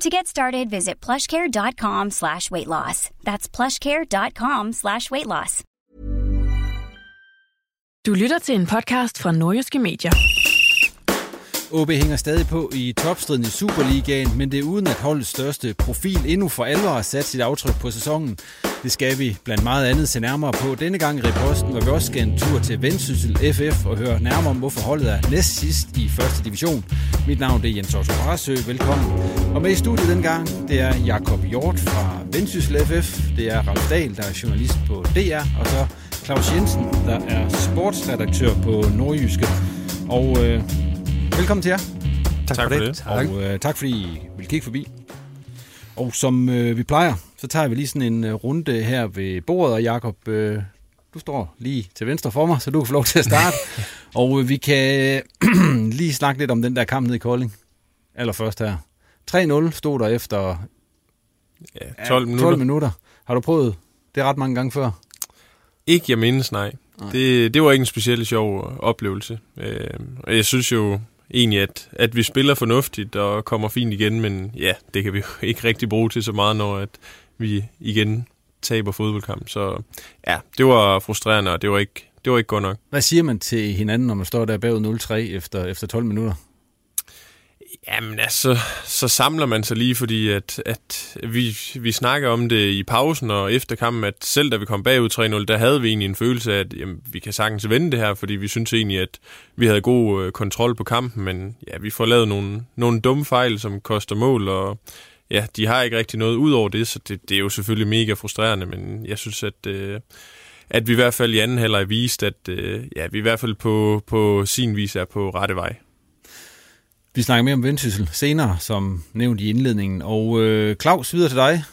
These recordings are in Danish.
To get started, visit plushcare.com slash weight loss. That's plushcare.com slash weight loss. Du lytter til en podcast fra Nordjyske Medier. OB hænger stadig på i topstriden i Superligaen, men det er uden at holdets største profil endnu for alvor har sat sit aftryk på sæsonen. Det skal vi blandt meget andet se nærmere på denne gang i reposten, hvor vi også skal en tur til Vendsyssel FF og høre nærmere om, hvorfor holdet er næst sidst i første division. Mit navn er Jens Otto Brassø. Velkommen. Og med i studiet den gang, det er Jakob Hjort fra Vendsyssel FF, det er Ralf Dahl, der er journalist på DR, og så Claus Jensen, der er sportsredaktør på Nordjyske. Og øh, velkommen til jer. Tak, tak for det. Tak. Og øh, tak fordi I vil kigge forbi. Og som øh, vi plejer, så tager vi lige sådan en øh, runde her ved bordet, og Jakob, øh, du står lige til venstre for mig, så du kan få lov til at starte. og øh, vi kan lige snakke lidt om den der kamp nede i Kolding. Allerførst her. 3-0 stod der efter ja, 12, minutter. 12 minutter. Har du prøvet det ret mange gange før? Ikke jeg mindes, nej. nej. Det, det var ikke en specielt sjov oplevelse. Øh, og jeg synes jo, egentlig, at, at vi spiller fornuftigt og kommer fint igen, men ja, det kan vi jo ikke rigtig bruge til så meget, når at vi igen taber fodboldkamp. Så ja, det var frustrerende, og det var ikke, det var ikke godt nok. Hvad siger man til hinanden, når man står der bagud 0-3 efter, efter 12 minutter? Jamen altså, så samler man sig lige, fordi at, at vi, vi snakker om det i pausen og efter kampen, at selv da vi kom bagud 3-0, der havde vi egentlig en følelse af, at jamen, vi kan sagtens vende det her, fordi vi synes egentlig, at vi havde god øh, kontrol på kampen, men ja, vi får lavet nogle, nogle dumme fejl, som koster mål, og ja, de har ikke rigtig noget ud over det, så det, det er jo selvfølgelig mega frustrerende, men jeg synes, at... Øh, at vi i hvert fald i anden halvleg viste, at øh, ja, vi i hvert fald på, på sin vis er på rette vej. Vi snakker mere om Vendsyssel senere, som nævnt i indledningen. Og øh, Claus, videre til dig.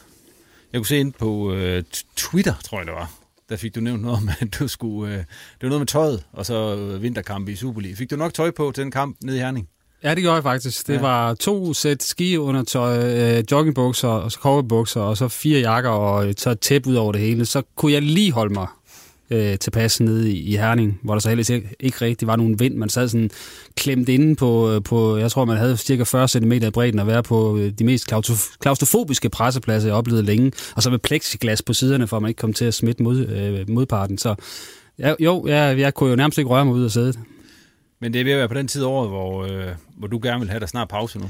Jeg kunne se ind på øh, Twitter, tror jeg det var. Der fik du nævnt noget om, at du skulle... Øh, det var noget med tøjet, og så øh, vinterkamp i Superliga. Fik du nok tøj på til den kamp nede i Herning? Ja, det gjorde jeg faktisk. Det ja. var to sæt ski under tøj, øh, joggingbukser, og så cowboybukser, og så fire jakker og så et tæp ud over det hele. Så kunne jeg lige holde mig øh, tilpas nede i, i Herning, hvor der så heldigvis ikke, ikke rigtig var nogen vind. Man sad sådan klemt inde på, øh, på, jeg tror, man havde cirka 40 cm i bredden at være på øh, de mest klaustrofobiske pressepladser, jeg oplevede længe. Og så med plexiglas på siderne, for at man ikke kom til at smitte mod, øh, modparten. Så ja, jo, jeg, jeg kunne jo nærmest ikke røre mig ud af sædet. Men det er ved at være på den tid af året, hvor, øh, hvor du gerne vil have der snart pause nu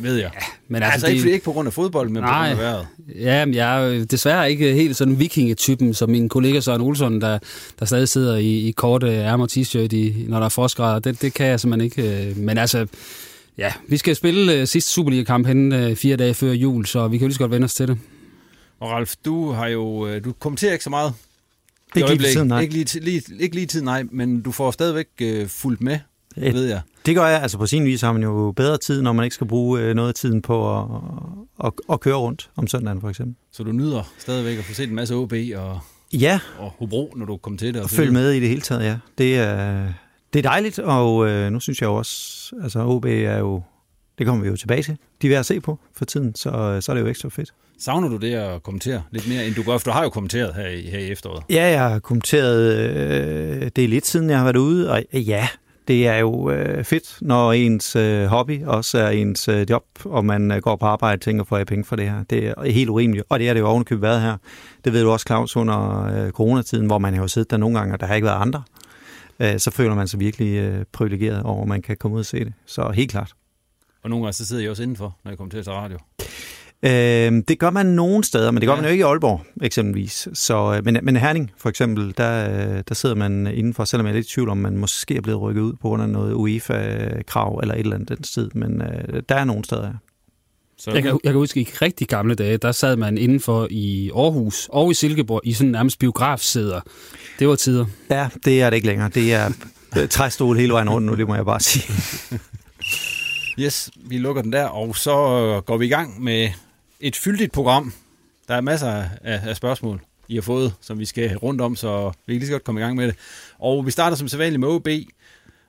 ved jeg. Ja, men altså, altså ikke, ikke på grund af fodbold, men nej, på grund af vejret. Ja, men jeg er desværre ikke helt sådan vikingetypen, som min kollega Søren Olsson, der, der stadig sidder i, i korte ærmer t-shirt, i, når der er forskere. Det, det kan jeg simpelthen ikke. Øh, men altså, ja, vi skal spille uh, sidste Superliga-kamp hen uh, fire dage før jul, så vi kan jo lige så godt vende os til det. Og Ralf, du har jo, du kommenterer ikke så meget. Ikke lige tiden, nej. Ikke lige, lige, ikke lige tid, nej, men du får stadigvæk uh, fuldt med, Et, ved jeg. Det gør jeg. Altså på sin vis har man jo bedre tid, når man ikke skal bruge øh, noget af tiden på at, at, at køre rundt om søndagen for eksempel. Så du nyder stadigvæk at få set en masse OB og, ja. og Hobro, når du kommer til det? Og følge med i det hele taget, ja. Det er, det er dejligt, og øh, nu synes jeg jo også, altså OB er jo det kommer vi jo tilbage til. De er ved at se på for tiden, så, så er det jo ekstra fedt. Savner du det at kommentere lidt mere, end du gør? For du har jo kommenteret her i, her i efteråret. Ja, jeg har kommenteret øh, det er lidt siden, jeg har været ude, og ja, det er jo øh, fedt, når ens øh, hobby også er ens øh, job, og man øh, går på arbejde og tænker, får jeg penge for det her. Det er helt urimeligt, og det er det jo ovenikøbet været her. Det ved du også, Claus, under øh, coronatiden, hvor man har jo siddet der nogle gange, og der har ikke været andre. Øh, så føler man sig virkelig øh, privilegeret over, at man kan komme ud og se det. Så helt klart. Og nogle gange så sidder jeg også indenfor, når jeg kommer til at tage radio. Øh, det gør man nogle steder, men det gør ja. man jo ikke i Aalborg eksempelvis. Så, øh, men, men Herning for eksempel, der, øh, der sidder man indenfor, selvom jeg er lidt i tvivl om, man måske er blevet rykket ud på grund af noget UEFA-krav eller et eller andet den sted. Men øh, der er nogle steder. Så... Jeg, kan, jeg kan huske, i rigtig gamle dage, der sad man indenfor i Aarhus og i Silkeborg i sådan nærmest biografsæder. Det var tider. Ja, det er det ikke længere. Det er træstol hele vejen rundt nu, det må jeg bare sige. yes, vi lukker den der, og så går vi i gang med et fyldigt program. Der er masser af, af spørgsmål, I har fået, som vi skal rundt om, så vi kan lige så godt komme i gang med det. Og vi starter som sædvanligt med OB.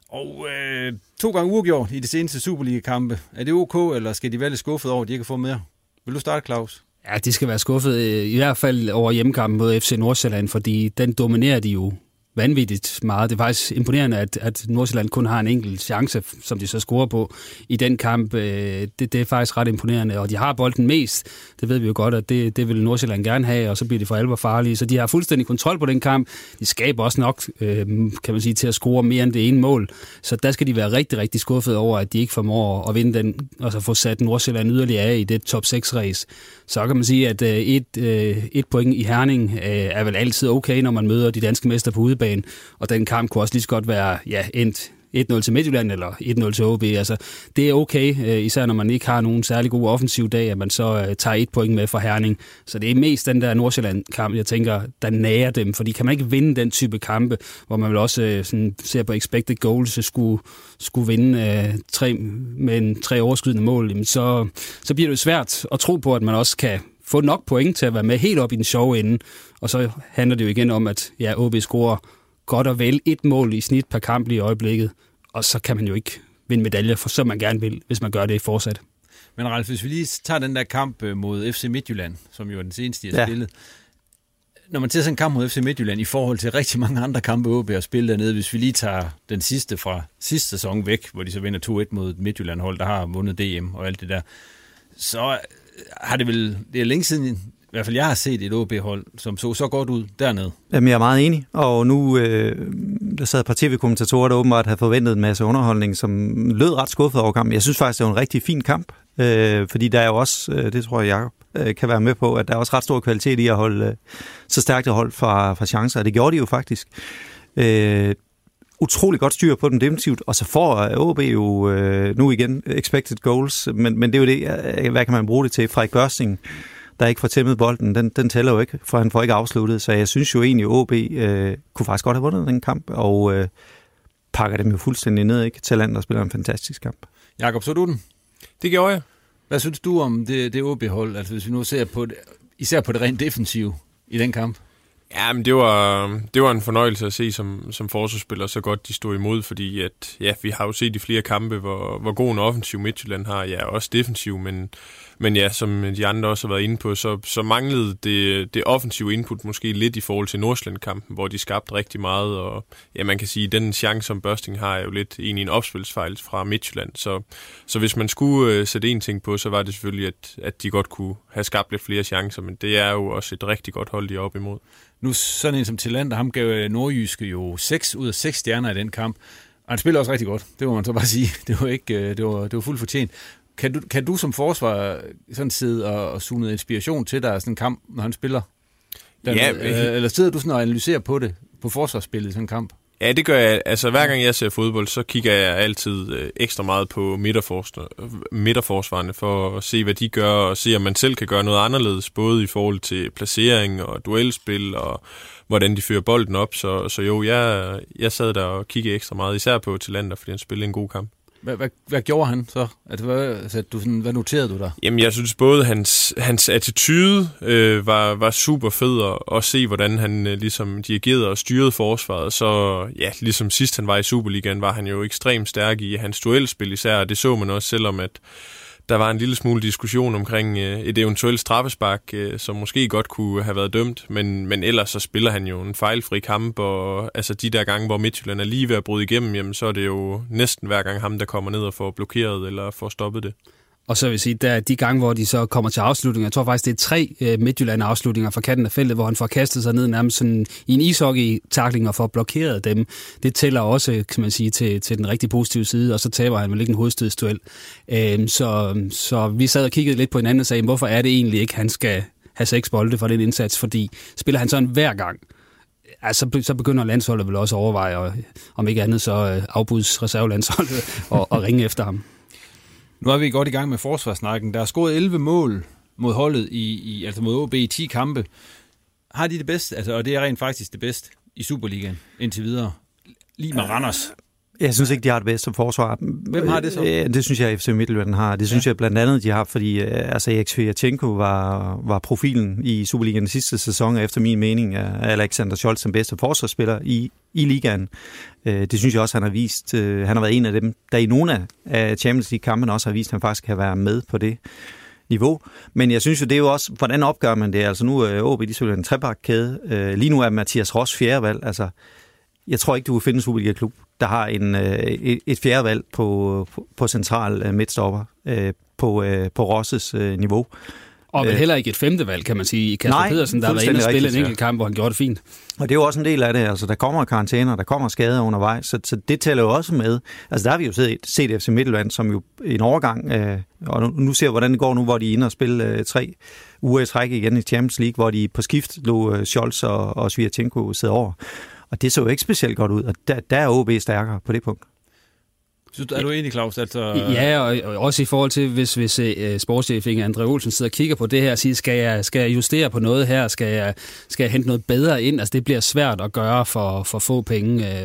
Og øh, to gange uafgjort i de seneste Superliga-kampe. Er det ok, eller skal de være lidt skuffet over, at de ikke kan få mere? Vil du starte, Claus? Ja, de skal være skuffet, øh, i hvert fald over hjemmekampen mod FC Nordsjælland, fordi den dominerer de jo vanvittigt meget. Det er faktisk imponerende, at, at Nordsjælland kun har en enkelt chance, som de så scorer på i den kamp. Øh, det, det er faktisk ret imponerende, og de har bolden mest. Det ved vi jo godt, at det, det vil Nordsjælland gerne have, og så bliver de for alvor farlige. Så de har fuldstændig kontrol på den kamp. De skaber også nok, øh, kan man sige, til at score mere end det ene mål. Så der skal de være rigtig, rigtig skuffet over, at de ikke formår at vinde den, og så få sat Nordsjælland yderligere af i det top 6-race. Så kan man sige, at øh, et, øh, et point i Herning øh, er vel altid okay, når man møder de danske mester på udebane. Og den kamp kunne også lige så godt være ja, endt 1-0 til Midtjylland eller 1-0 til OB. Altså, det er okay, øh, især når man ikke har nogen særlig god offensiv dag, at man så øh, tager et point med for Herning. Så det er mest den der Nordsjælland-kamp, jeg tænker, der nærer dem, fordi kan man ikke vinde den type kampe, hvor man vil også øh, sådan, ser på expected goals, skulle, skulle vinde øh, tre, med en tre overskydende mål, jamen så, så bliver det svært at tro på, at man også kan få nok point til at være med helt op i den sjove ende. Og så handler det jo igen om, at ja, OB scorer godt og vel et mål i snit per kamp i øjeblikket, og så kan man jo ikke vinde medaljer, for som man gerne vil, hvis man gør det fortsat. Men Ralf, hvis vi lige tager den der kamp øh, mod FC Midtjylland, som jo er den seneste, jeg har ja. spillet. Når man ser sådan en kamp mod FC Midtjylland i forhold til rigtig mange andre kampe, OB har spillet dernede, hvis vi lige tager den sidste fra sidste sæson væk, hvor de så vinder 2-1 mod Midtjylland-hold, der har vundet DM og alt det der, så har det vel, det er længe siden, i hvert fald jeg har set et OB-hold, som så så godt ud dernede. Jamen, jeg er meget enig, og nu øh, der sad et par tv-kommentatorer, der åbenbart havde forventet en masse underholdning, som lød ret skuffet over kampen. Jeg synes faktisk, det var en rigtig fin kamp, øh, fordi der er jo også, øh, det tror jeg, Jacob øh, kan være med på, at der er også ret stor kvalitet i at holde øh, så stærkt et hold fra, fra chancer, og det gjorde de jo faktisk. Øh, utrolig godt styr på den defensivt, og så får øh, OB jo øh, nu igen expected goals, men, men det er jo det, øh, hvad kan man bruge det til? Frederik Børsing der ikke får tæmmet bolden, den, den tæller jo ikke, for han får ikke afsluttet. Så jeg synes jo egentlig, at OB øh, kunne faktisk godt have vundet den kamp, og øh, pakker dem jo fuldstændig ned. Ikke? Talent, der spiller en fantastisk kamp. Jakob, så du den? Det gjorde jeg. Hvad synes du om det, det OB-hold? Altså hvis vi nu ser på det, især på det rent defensive i den kamp? Ja, men det var, det var en fornøjelse at se som, som forsvarsspiller, så godt de stod imod, fordi at, ja, vi har jo set i flere kampe, hvor, hvor god en offensiv Midtjylland har. Ja, også defensiv, men, men ja, som de andre også har været inde på, så, så manglede det, det offensive input måske lidt i forhold til Nordsjælland-kampen, hvor de skabte rigtig meget, og ja, man kan sige, at den chance, som Børsting har, er jo lidt egentlig en opspilsfejl fra Midtjylland. Så, så hvis man skulle uh, sætte en ting på, så var det selvfølgelig, at, at de godt kunne have skabt lidt flere chancer, men det er jo også et rigtig godt hold, de er op imod. Nu sådan en som Tillander, ham gav øh, Nordjyske jo 6 ud af 6 stjerner i den kamp. Og han spiller også rigtig godt, det må man så bare sige. Det var, ikke, øh, det var, det var fuldt fortjent. Kan du, kan du som forsvar sådan sidde og, og suge noget inspiration til dig sådan en kamp, når han spiller? Den, ja, øh, eller sidder du sådan og analyserer på det, på forsvarsspillet i sådan en kamp? Ja, det gør jeg. Altså, hver gang jeg ser fodbold, så kigger jeg altid øh, ekstra meget på midterforsvarerne for at se, hvad de gør, og se, om man selv kan gøre noget anderledes, både i forhold til placering og duelspil, og hvordan de fører bolden op. Så, så jo, jeg, jeg sad der og kiggede ekstra meget, især på Talander, fordi han spillede en god kamp. Hvad, hvad, hvad gjorde han så? Altså, hvad, altså, du, sådan, hvad noterede du der? Jamen, jeg synes både hans, hans attitude øh, var, var super fed at, at se, hvordan han øh, ligesom dirigerede og styrede forsvaret. Så ja, ligesom sidst han var i Superligaen, var han jo ekstremt stærk i hans duelspil især, og det så man også, selvom at der var en lille smule diskussion omkring øh, et eventuelt straffespark, øh, som måske godt kunne have været dømt, men, men ellers så spiller han jo en fejlfri kamp, og altså de der gange, hvor Midtjylland er lige ved at bryde igennem, jamen, så er det jo næsten hver gang ham, der kommer ned og får blokeret eller får stoppet det. Og så vil jeg sige, der de gange, hvor de så kommer til afslutning, jeg tror faktisk, det er tre øh, Midtjylland-afslutninger fra kanten af feltet, hvor han får kastet sig ned nærmest sådan i en ishockey-takling og får blokeret dem. Det tæller også, kan man sige, til, til den rigtig positive side, og så taber han vel ikke en hovedstødsduel. Øh, så, så vi sad og kiggede lidt på hinanden og sagde, hvorfor er det egentlig ikke, han skal have seks bolde for den indsats, fordi spiller han sådan hver gang, altså, så begynder landsholdet vel også at overveje, og, om ikke andet så øh, afbuds reservelandsholdet og, og ringe efter ham. Nu er vi godt i gang med forsvarssnakken. Der er scoret 11 mål mod holdet, i, i altså mod OB i 10 kampe. Har de det bedste, altså, og det er rent faktisk det bedste i Superligaen indtil videre? Lige med Randers. Jeg synes ikke, de har det bedste forsvar. Hvem har det så? Øh, det synes jeg, FC Midtjylland har. Det synes ja. jeg blandt andet, de har, fordi øh, altså, Erik Sviatchenko var, var profilen i Superligaen sidste sæson, efter min mening er Alexander Scholz den bedste forsvarsspiller i, i ligaen. Øh, det synes jeg også, han har vist. Han har været en af dem, der i nogle af Champions League-kampene også har vist, at han faktisk kan være med på det niveau. Men jeg synes jo, det er jo også, hvordan opgør man det? Altså nu er OB, de er en trebakkæde. Lige nu er Mathias Ross fjerdevalg. Altså, jeg tror ikke, du vil finde en Superliga-klub, der har en, øh, et fjerde valg på, på, på central øh, midtstopper øh, på, på Rosses niveau. Og vel heller ikke et femte valg, kan man sige, i Kasper Nej, Pedersen, der har været inde og spille en enkelt kamp, hvor han gjorde det fint. Og det er jo også en del af det. Altså, der kommer karantæner, der kommer skader undervejs, så, så det tæller jo også med. Altså, der har vi jo set, set FC Midtjylland, som jo en overgang, øh, og nu, nu ser vi, hvordan det går nu, hvor de er inde og spille øh, tre uger i træk igen i Champions League, hvor de på skift lå øh, Scholz og, og Sviatchenko sidde over. Og det så jo ikke specielt godt ud, og der, der er OB stærkere på det punkt. Så er du enig, Claus? Altså... Ja, og, og også i forhold til, hvis, hvis uh, sportschef Inge André Olsen sidder og kigger på det her og siger, skal jeg, skal jeg justere på noget her? Skal jeg, skal jeg hente noget bedre ind? Altså, det bliver svært at gøre for, for få penge.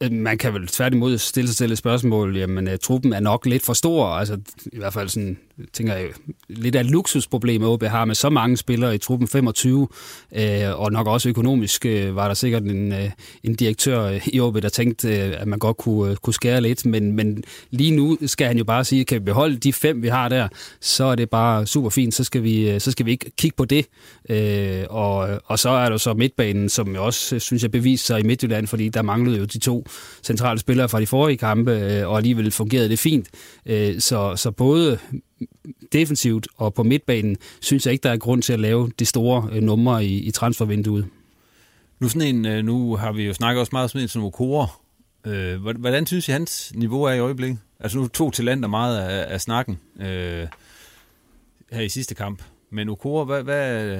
Øh, man kan vel tværtimod stille sig selv et spørgsmål, jamen uh, truppen er nok lidt for stor, altså i hvert fald sådan, tænker jeg, lidt af et luksusproblem, OB har med så mange spillere i truppen, 25, uh, øh, og nok også økonomisk øh, var der sikkert en, øh, en direktør i OB, der tænkte, at man godt kunne, kunne skære lidt, men, men lige nu skal han jo bare sige, kan vi beholde de fem, vi har der, så er det bare super fint, så skal vi, så skal vi ikke kigge på det, uh, og, og så er der så midtbanen, som jeg også synes jeg beviser sig i Midtjylland, fordi der manglede jo de to centrale spillere fra de forrige kampe, øh, og alligevel fungerede det fint. Øh, så, så både defensivt og på midtbanen, synes jeg ikke, der er grund til at lave de store øh, numre i, i transfervinduet. Nu, sådan en, nu har vi jo snakket også meget om sådan en som Okora. Hvordan synes I, hans niveau er i øjeblikket? Altså nu tog Talander meget af, af snakken øh, her i sidste kamp. Men Okora, hvad, hvad,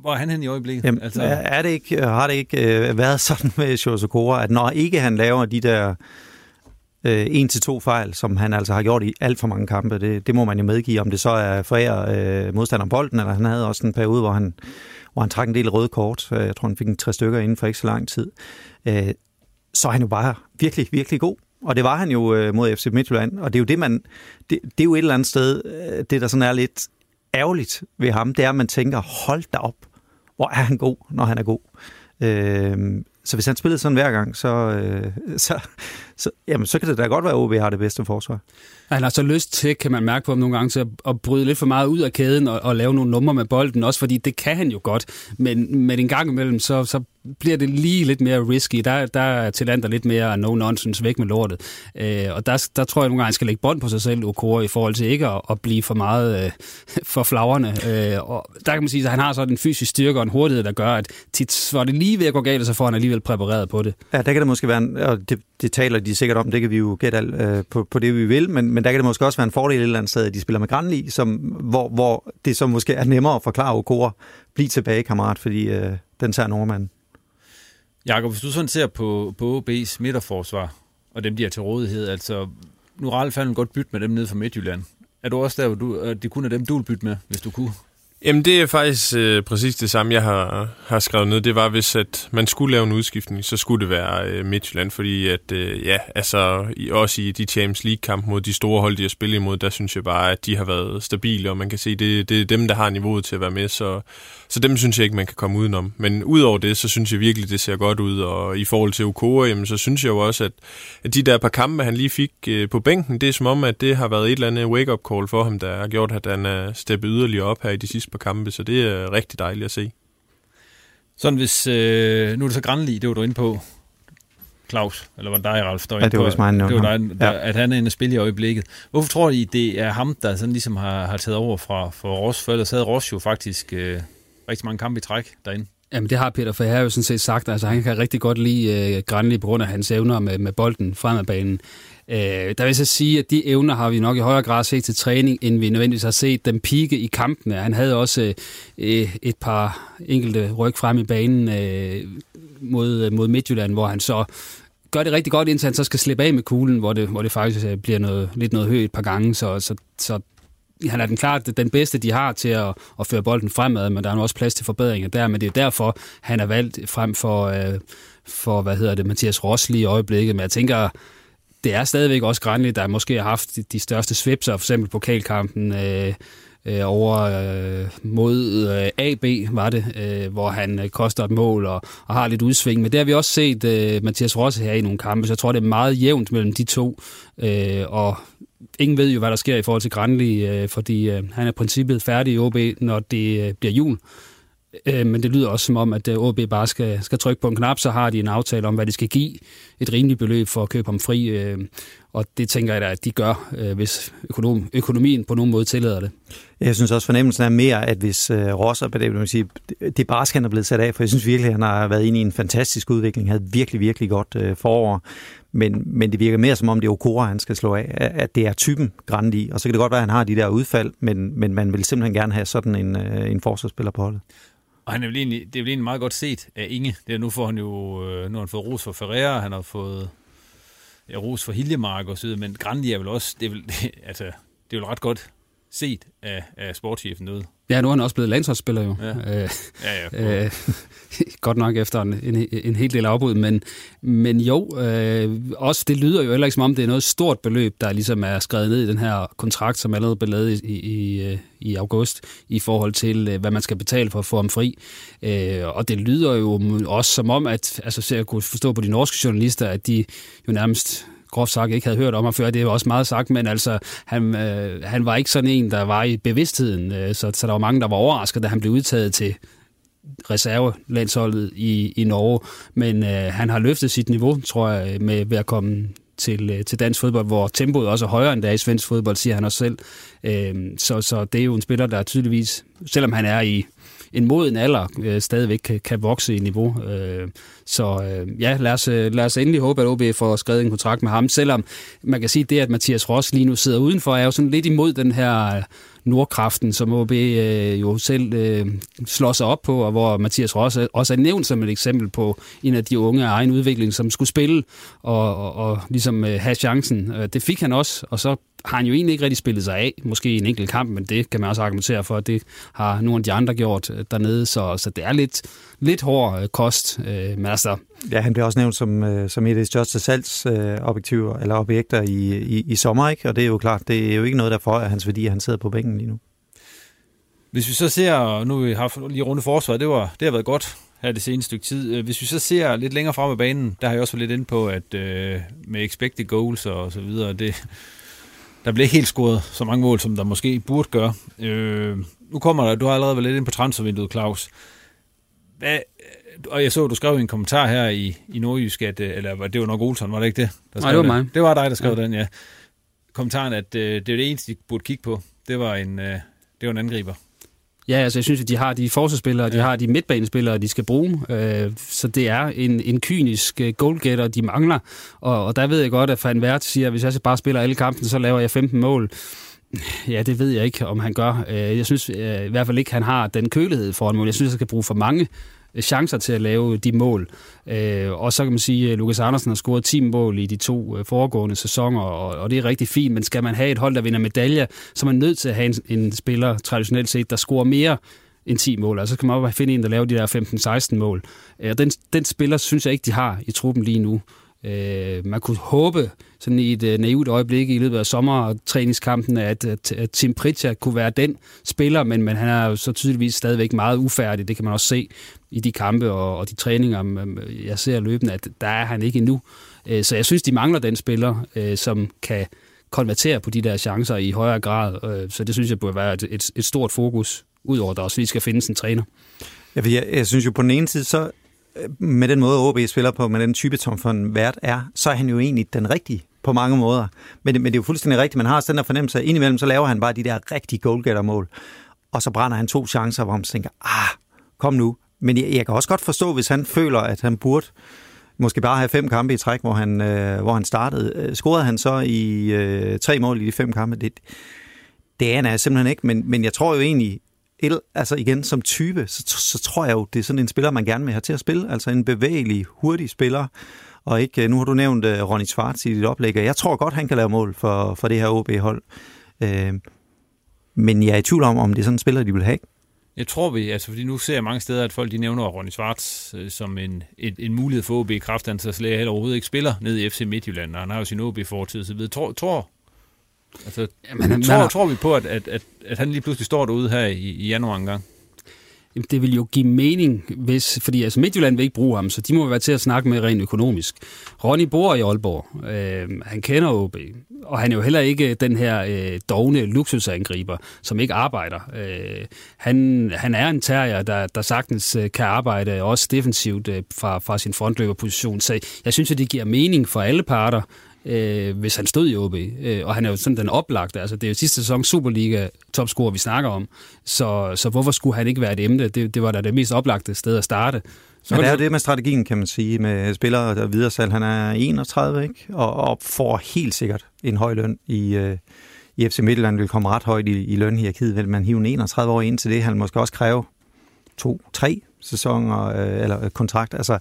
hvor er han hen i øjeblikket? Jamen, altså... er det ikke, har det ikke øh, været sådan med Shosokora, at når ikke han laver de der øh, en til to fejl, som han altså har gjort i alt for mange kampe, det, det må man jo medgive, om det så er forære øh, modstanderen bolden, eller han havde også en periode, hvor han, hvor han trak en del røde kort. Øh, jeg tror, han fik en tre stykker inden for ikke så lang tid. Øh, så er han jo bare virkelig, virkelig god. Og det var han jo øh, mod FC Midtjylland, og det er jo det, man... Det, det er jo et eller andet sted, øh, det der sådan er lidt ærgerligt ved ham, det er, at man tænker, hold da op, hvor er han god, når han er god. Øh, så hvis han spillede sådan hver gang, så, øh, så, så, jamen, så kan det da godt være, at OB har det bedste forsvar. Han har så lyst til, kan man mærke på ham nogle gange, til at, at bryde lidt for meget ud af kæden og, og lave nogle numre med bolden, også fordi det kan han jo godt. Men, men en gang imellem, så, så bliver det lige lidt mere risky. Der, der er Tillander lidt mere no-nonsense væk med lortet. Øh, og der, der tror jeg nogle gange, han skal lægge bånd på sig selv, Okora, i forhold til ikke at, at blive for meget øh, for flagrende. Øh, og der kan man sige, at han har sådan en fysisk styrke og en hurtighed, der gør, at tit var det lige ved at gå galt, og så får han alligevel præpareret på det. Ja, der kan det måske være, en, og det, det taler de sikkert om, det kan vi jo gætte øh, på, på det, vi vil, men, men der kan det måske også være en fordel et eller andet sted, at de spiller med Granli, som, hvor, hvor det så måske er nemmere at forklare Okora, bliv tilbage, kammerat, fordi øh, den tager nordmanden. Jakob, hvis du sådan ser på, på OB's midterforsvar, og dem, de er til rådighed, altså, nu er Ralf godt bytte med dem nede fra Midtjylland. Er du også der, hvor du, det kun er dem, du vil bytte med, hvis du kunne? Jamen, det er faktisk øh, præcis det samme, jeg har, har skrevet ned. Det var, hvis at man skulle lave en udskiftning, så skulle det være øh, Midtjylland, fordi at, øh, ja, altså, i, også i de Champions League-kampe mod de store hold, de har spillet imod, der synes jeg bare, at de har været stabile, og man kan se, det, det er dem, der har niveauet til at være med, så, så dem synes jeg ikke, man kan komme udenom. Men udover det, så synes jeg virkelig, det ser godt ud, og i forhold til Okora, jamen, så synes jeg jo også, at, at de der par kampe, han lige fik øh, på bænken, det er som om, at det har været et eller andet wake-up call for ham, der har gjort, at han er steppet yderligere op her i de sidste par kampe, så det er rigtig dejligt at se. Sådan hvis, øh, nu er det så Granli, det var du inde på, Claus, eller var det dig, Ralf? Der ja, det var vist mig, det var dig, der, ja. at han er inde og spille i øjeblikket. Hvorfor tror I, det er ham, der sådan ligesom har, har taget over fra for Ross? For ellers havde Ross jo faktisk øh, rigtig mange kampe i træk derinde. Jamen det har Peter Faher jo sådan set sagt. Altså han kan rigtig godt lide øh, Granli på grund af hans evner med, med bolden fremadbanen. Øh, der vil jeg så sige, at de evner har vi nok i højere grad set til træning, end vi nødvendigvis har set dem pike i kampene. Han havde også øh, øh et par enkelte ryg frem i banen øh, mod, øh, mod Midtjylland, hvor han så gør det rigtig godt, indtil han så skal slippe af med kuglen, hvor det, hvor det faktisk øh, bliver noget, lidt noget højt et par gange. Så, så, så han er den klart den bedste, de har til at, at føre bolden fremad, men der er også plads til forbedringer der, men det er derfor, han er valgt frem for, øh, for hvad hedder det, Mathias Rosli i øjeblikket. Men jeg tænker, det er stadigvæk også Granli, der måske har haft de største svipser, for eksempel pokalkampen øh, øh, over øh, mod øh, AB, var det, øh, hvor han øh, koster et mål og, og har lidt udsving. Men det har vi også set øh, Mathias Rosse her i nogle kampe, så jeg tror, det er meget jævnt mellem de to. Øh, og ingen ved jo, hvad der sker i forhold til Granli, øh, fordi øh, han er princippet færdig i OB, når det øh, bliver jul. Øh, men det lyder også som om, at øh, OB bare skal, skal trykke på en knap, så har de en aftale om, hvad de skal give et rimeligt beløb for at købe ham fri. Øh, og det tænker jeg da, at de gør, øh, hvis økonom, økonomien på nogen måde tillader det. Jeg synes også, fornemmelsen er mere, at hvis øh, Rosser, det, vil man sige, det bare skal han er blevet sat af, for jeg synes virkelig, at han har været inde i en fantastisk udvikling, havde virkelig, virkelig godt forår. Men, men det virker mere som om, det er Okora, han skal slå af, at det er typen Grandi, og så kan det godt være, at han har de der udfald, men, men man vil simpelthen gerne have sådan en, en forsvarsspiller på holdet. Og han er vel egentlig, det er vel egentlig meget godt set af Inge. Det er, nu får han jo øh, nu har han fået ros for Ferreira, han har fået ja, ros for Hiljemark og så videre, men Grandi er vel også, det er vel, det, altså, det er vel ret godt set af, af sportschefen noget. Ja, nu er han også blevet landsholdsspiller jo. Ja, øh, ja, ja øh, godt nok efter en, en, en hel del afbud, men, men jo, øh, også det lyder jo heller ikke som om, det er noget stort beløb, der ligesom er skrevet ned i den her kontrakt, som allerede blev lavet i, i, i august, i forhold til, øh, hvad man skal betale for at få ham fri. Øh, og det lyder jo også som om, at altså, så jeg kunne forstå på de norske journalister, at de jo nærmest groft sagt ikke havde hørt om ham før. Det er også meget sagt, men altså, han, øh, han var ikke sådan en, der var i bevidstheden, øh, så, så der var mange, der var overrasket, da han blev udtaget til reservelandsholdet i, i Norge. Men øh, han har løftet sit niveau, tror jeg, med ved at komme til, øh, til dansk fodbold, hvor tempoet også er højere end der er i svensk fodbold, siger han også selv. Øh, så, så det er jo en spiller, der tydeligvis, selvom han er i en moden alder øh, stadigvæk kan, kan vokse i niveau. Øh, så øh, ja, lad os, øh, lad os endelig håbe, at OB får skrevet en kontrakt med ham, selvom man kan sige, det, at Mathias Ross lige nu sidder udenfor, er jo sådan lidt imod den her øh, Nordkraften, som OB øh, jo selv øh, slår sig op på, og hvor Mathias Ross også er nævnt som et eksempel på en af de unge af egen udvikling, som skulle spille og, og, og ligesom øh, have chancen. Øh, det fik han også, og så har han jo egentlig ikke rigtig spillet sig af, måske i en enkelt kamp, men det kan man også argumentere for, at det har nogle af de andre gjort øh, dernede, så, så det er lidt, lidt hård øh, kost. Øh, men altså, Ja, han bliver også nævnt som, som et af de største salgsobjektiver eller objekter i, i, i sommer, ikke? og det er jo klart, det er jo ikke noget, der for at hans værdi, at han sidder på bænken lige nu. Hvis vi så ser, nu har vi haft lige runde forsvar, det, var, det har været godt her det seneste stykke tid. Hvis vi så ser lidt længere frem i banen, der har jeg også været lidt inde på, at øh, med expected goals og så videre, det, der bliver ikke helt scoret så mange mål, som der måske burde gøre. Øh, nu kommer der, du har allerede været lidt ind på transfervinduet, Claus. Hvad, og jeg så, du skrev en kommentar her i, i Nordjysk, at, øh, eller det var nok Olsen, var det ikke det? Der Nej, det var mig. Det var dig, der skrev ja. den, ja. Kommentaren, at øh, det er det eneste, de burde kigge på. Det var en, øh, det var en angriber. Ja, altså jeg synes, at de har de forsvarsspillere, ja. de har de midtbanespillere, de skal bruge. Øh, så det er en, en kynisk øh, goalgetter, de mangler. Og, og der ved jeg godt, at Van Wert siger, at hvis jeg så bare spiller alle kampen, så laver jeg 15 mål. Ja, det ved jeg ikke, om han gør. Øh, jeg synes i hvert fald ikke, han har den kølighed foran mål. Jeg synes, at han skal bruge for mange chancer til at lave de mål. Øh, og så kan man sige, at Lukas Andersen har scoret 10 mål i de to øh, foregående sæsoner, og, og det er rigtig fint, men skal man have et hold, der vinder medaljer, så er man nødt til at have en, en spiller, traditionelt set, der scorer mere end 10 mål. Altså så kan man også finde en, der laver de der 15-16 mål. Øh, den, den spiller synes jeg ikke, de har i truppen lige nu. Øh, man kunne håbe sådan i et øh, naivt øjeblik i løbet af sommertræningskampen, at, at, at Tim Pritchard kunne være den spiller, men, men han er jo så tydeligvis stadigvæk meget ufærdig. Det kan man også se i de kampe og, og de træninger, jeg ser løbende, at der er han ikke endnu. Øh, så jeg synes, de mangler den spiller, øh, som kan konvertere på de der chancer i højere grad. Øh, så det synes jeg burde være et, et, et stort fokus, udover at der også lige skal findes en træner. Ja, jeg, jeg synes jo på den ene side, så med den måde, OB spiller på, med den type, Tom von Vært er, så er han jo egentlig den rigtige på mange måder. Men, men det er jo fuldstændig rigtigt. Man har også den der fornemmelse, at indimellem så laver han bare de der rigtige goalgetter-mål. Og så brænder han to chancer, hvor man tænker, ah, kom nu. Men jeg, jeg kan også godt forstå, hvis han føler, at han burde måske bare have fem kampe i træk, hvor han, øh, hvor han startede. Øh, scorede han så i øh, tre mål i de fem kampe? Det, det er han simpelthen ikke, men, men jeg tror jo egentlig, el, altså igen som type, så, så tror jeg jo, det er sådan en spiller, man gerne vil have til at spille. Altså en bevægelig, hurtig spiller, og ikke, øh, nu har du nævnt uh, Ronny Schwartz i dit oplæg, og jeg tror godt, han kan lave mål for, for det her OB-hold. Uh, øh, men jeg er i tvivl om, om det er sådan en spiller, de vil have. Jeg tror vi, altså fordi nu ser jeg mange steder, at folk de nævner Ronny Schwartz øh, som en, en, en mulighed for OB i kraft, han så slet overhovedet ikke spiller ned i FC Midtjylland, og han har jo sin OB-fortid, så videre. Tror, tror, altså, Jamen, tror, har... tror vi på, at, at, at, at han lige pludselig står derude her i, i januar en gang? Jamen, det vil jo give mening, hvis, fordi altså Midtjylland vil ikke bruge ham, så de må være til at snakke med rent økonomisk. Ronny bor i Aalborg. Øh, han kender OB, og han er jo heller ikke den her øh, dogne luksusangriber, som ikke arbejder. Øh, han, han er en terrier, der, der sagtens øh, kan arbejde også defensivt øh, fra, fra sin frontløberposition. Så jeg synes, at det giver mening for alle parter, øh, hvis han stod i OB. Øh, og han er jo sådan den oplagte. Altså, det er jo sidste sæson Superliga topscorer, vi snakker om. Så, så hvorfor skulle han ikke være et emne? Det, det var da det mest oplagte sted at starte. Så Men det er jo det med strategien, kan man sige, med spillere der videre salg. Han er 31, ikke? Og, og får helt sikkert en høj løn i, øh, i FC Midtjylland. Vil komme ret højt i, i lønhierarkiet. Vil man hive en 31 år ind til det? Han måske også kræve to, tre sæsoner øh, eller kontrakt. Altså,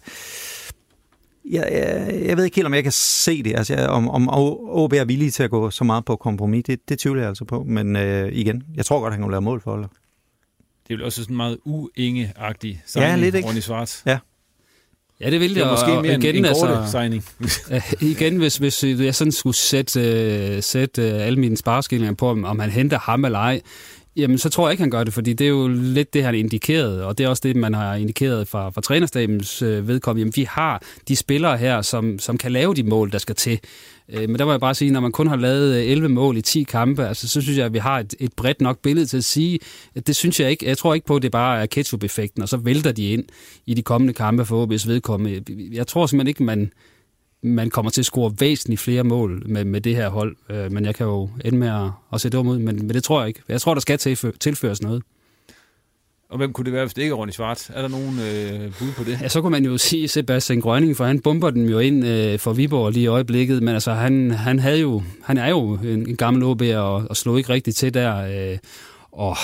jeg, jeg, jeg ved ikke helt, om jeg kan se det. Altså, om, om OB er villige til at gå så meget på kompromis, det, det tvivler jeg altså på. Men øh, igen, jeg tror godt, han kan lave mål for Holder. Det er også sådan meget uinge-agtig signing, ja, lidt, ikke? Ronny Schwartz. Ja. Ja, det vil det. Det er måske mere igen, en, en altså, signing. igen, hvis, hvis jeg sådan skulle sætte, uh, sætte uh, alle mine spareskillinger på, om, om han henter ham eller ej, Jamen, så tror jeg ikke, han gør det, fordi det er jo lidt det, han indikerede, og det er også det, man har indikeret fra, fra trænerstabens øh, vedkommende. Jamen, vi har de spillere her, som, som kan lave de mål, der skal til. Øh, men der må jeg bare sige, når man kun har lavet øh, 11 mål i 10 kampe, altså, så synes jeg, at vi har et, et bredt nok billede til at sige, at det synes jeg ikke. Jeg tror ikke på, at det bare er ketchup-effekten, og så vælter de ind i de kommende kampe for OB's vedkommende. Jeg tror simpelthen ikke, man man kommer til at score væsentligt flere mål med, med det her hold. Øh, men jeg kan jo ende med at, at se dum ud, men, men det tror jeg ikke. Jeg tror, der skal tilfø- tilføres noget. Og hvem kunne det være, hvis det ikke er Ronny Svart? Er der nogen øh, bud på det? Ja, så kunne man jo sige Sebastian Grønning, for han bomber den jo ind øh, for Viborg lige i øjeblikket, men altså han, han, havde jo, han er jo en, en gammel OB og, og slog ikke rigtigt til der. Øh, og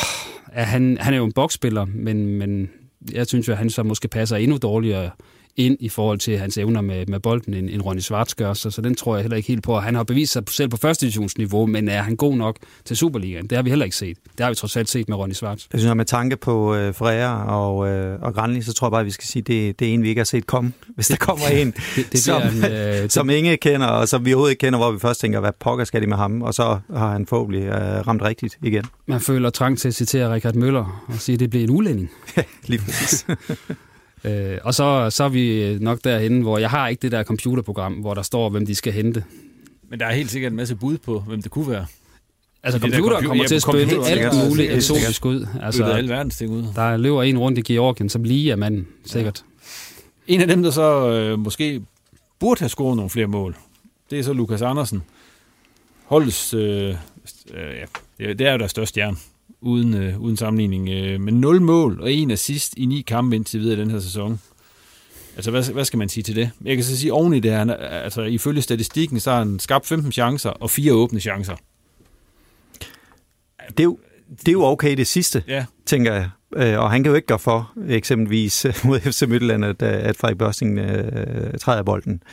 ja, han, han er jo en boksspiller, men, men jeg synes jo, at han så måske passer endnu dårligere ind i forhold til hans evner med, med bolden, end, end Ronny Schwartz gør. Så, så den tror jeg heller ikke helt på. Han har bevist sig selv på første divisionsniveau, men er han god nok til Superligaen? Det har vi heller ikke set. Det har vi trods alt set med Ronny Schwartz. Jeg synes, at med tanke på uh, Freja og, uh, og Granli, så tror jeg bare, at vi skal sige, at det, det er en, vi ikke har set komme. Hvis der kommer en, det, det som, en, uh, som ingen kender, og som vi overhovedet ikke kender, hvor vi først tænker, hvad pokker skal de med ham? Og så har han forhåbentlig uh, ramt rigtigt igen. Man føler trang til at citere Richard Møller og sige, at det bliver en ulænding. Lige præcis. Øh, og så, så er vi nok derhen, hvor jeg har ikke det der computerprogram, hvor der står, hvem de skal hente. Men der er helt sikkert en masse bud på, hvem det kunne være. Altså, computeren kommer til at spille alt muligt eksotisk ud. Altså, det er alle verdens ting ud. Der løber en rundt i Georgien, som lige er manden, sikkert. Ja. En af dem, der så øh, måske burde have scoret nogle flere mål, det er så Lukas Andersen. Holdets, øh, øh, ja, det er jo der største stjerne uden, øh, uden sammenligning. Øh, men 0 mål og en assist i ni kampe indtil videre den her sæson. Altså, hvad, hvad skal man sige til det? Jeg kan så sige, oven i det, han, altså, ifølge statistikken, så har han skabt 15 chancer og fire åbne chancer. Det er jo, det er jo okay det sidste. Ja. tænker jeg. Øh, og han kan jo ikke gøre for, eksempelvis mod FC Midtjylland, at, at Frederik Børsting øh, træder bolden.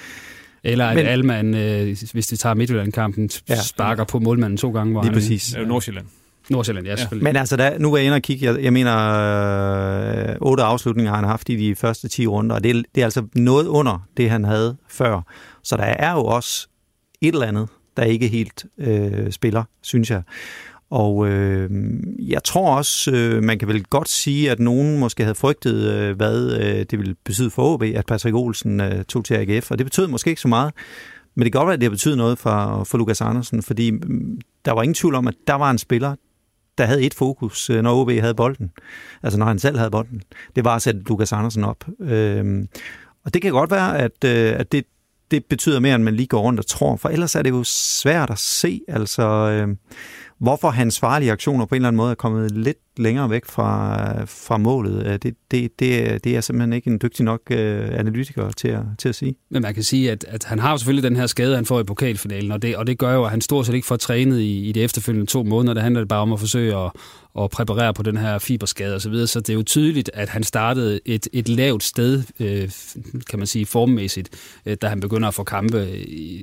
Eller at Men, Alman, øh, hvis de tager Midtjylland-kampen, ja. sparker på målmanden to gange. Hvor Lige han, præcis. Øh, Nordsjælland. Nordsjælland, ja, selvfølgelig. Men altså, der, nu er jeg inde og kigge. Jeg, jeg mener, øh, otte afslutninger har han haft i de første 10 runder, og det er, det er altså noget under det, han havde før. Så der er jo også et eller andet, der ikke helt øh, spiller, synes jeg. Og øh, jeg tror også, øh, man kan vel godt sige, at nogen måske havde frygtet, øh, hvad øh, det ville betyde for OB, at Patrick Olsen øh, tog til AGF, og det betød måske ikke så meget. Men det kan godt være, at det har betydet noget for, for Lukas Andersen, fordi mm, der var ingen tvivl om, at der var en spiller, der havde et fokus, øh, når OB havde bolden. Altså når han selv havde bolden. Det var at sætte Lukas Andersen op. Øhm, og det kan godt være, at, øh, at det, det betyder mere, end man lige går rundt og tror. For ellers er det jo svært at se, altså, øh, hvorfor hans farlige aktioner på en eller anden måde er kommet lidt længere væk fra, fra målet. Øh, det, det, det, det er simpelthen ikke en dygtig nok øh, analytiker til at, til at sige. Men man kan sige, at, at han har selvfølgelig den her skade, han får i pokalfinalen, og det, og det gør jo, at han stort set ikke får trænet i, i de efterfølgende to måneder. Det handler bare om at forsøge at, at præparere på den her fiberskade osv., så, videre. så det er jo tydeligt, at han startede et, et lavt sted, øh, kan man sige, formmæssigt, øh, da han begynder at få kampe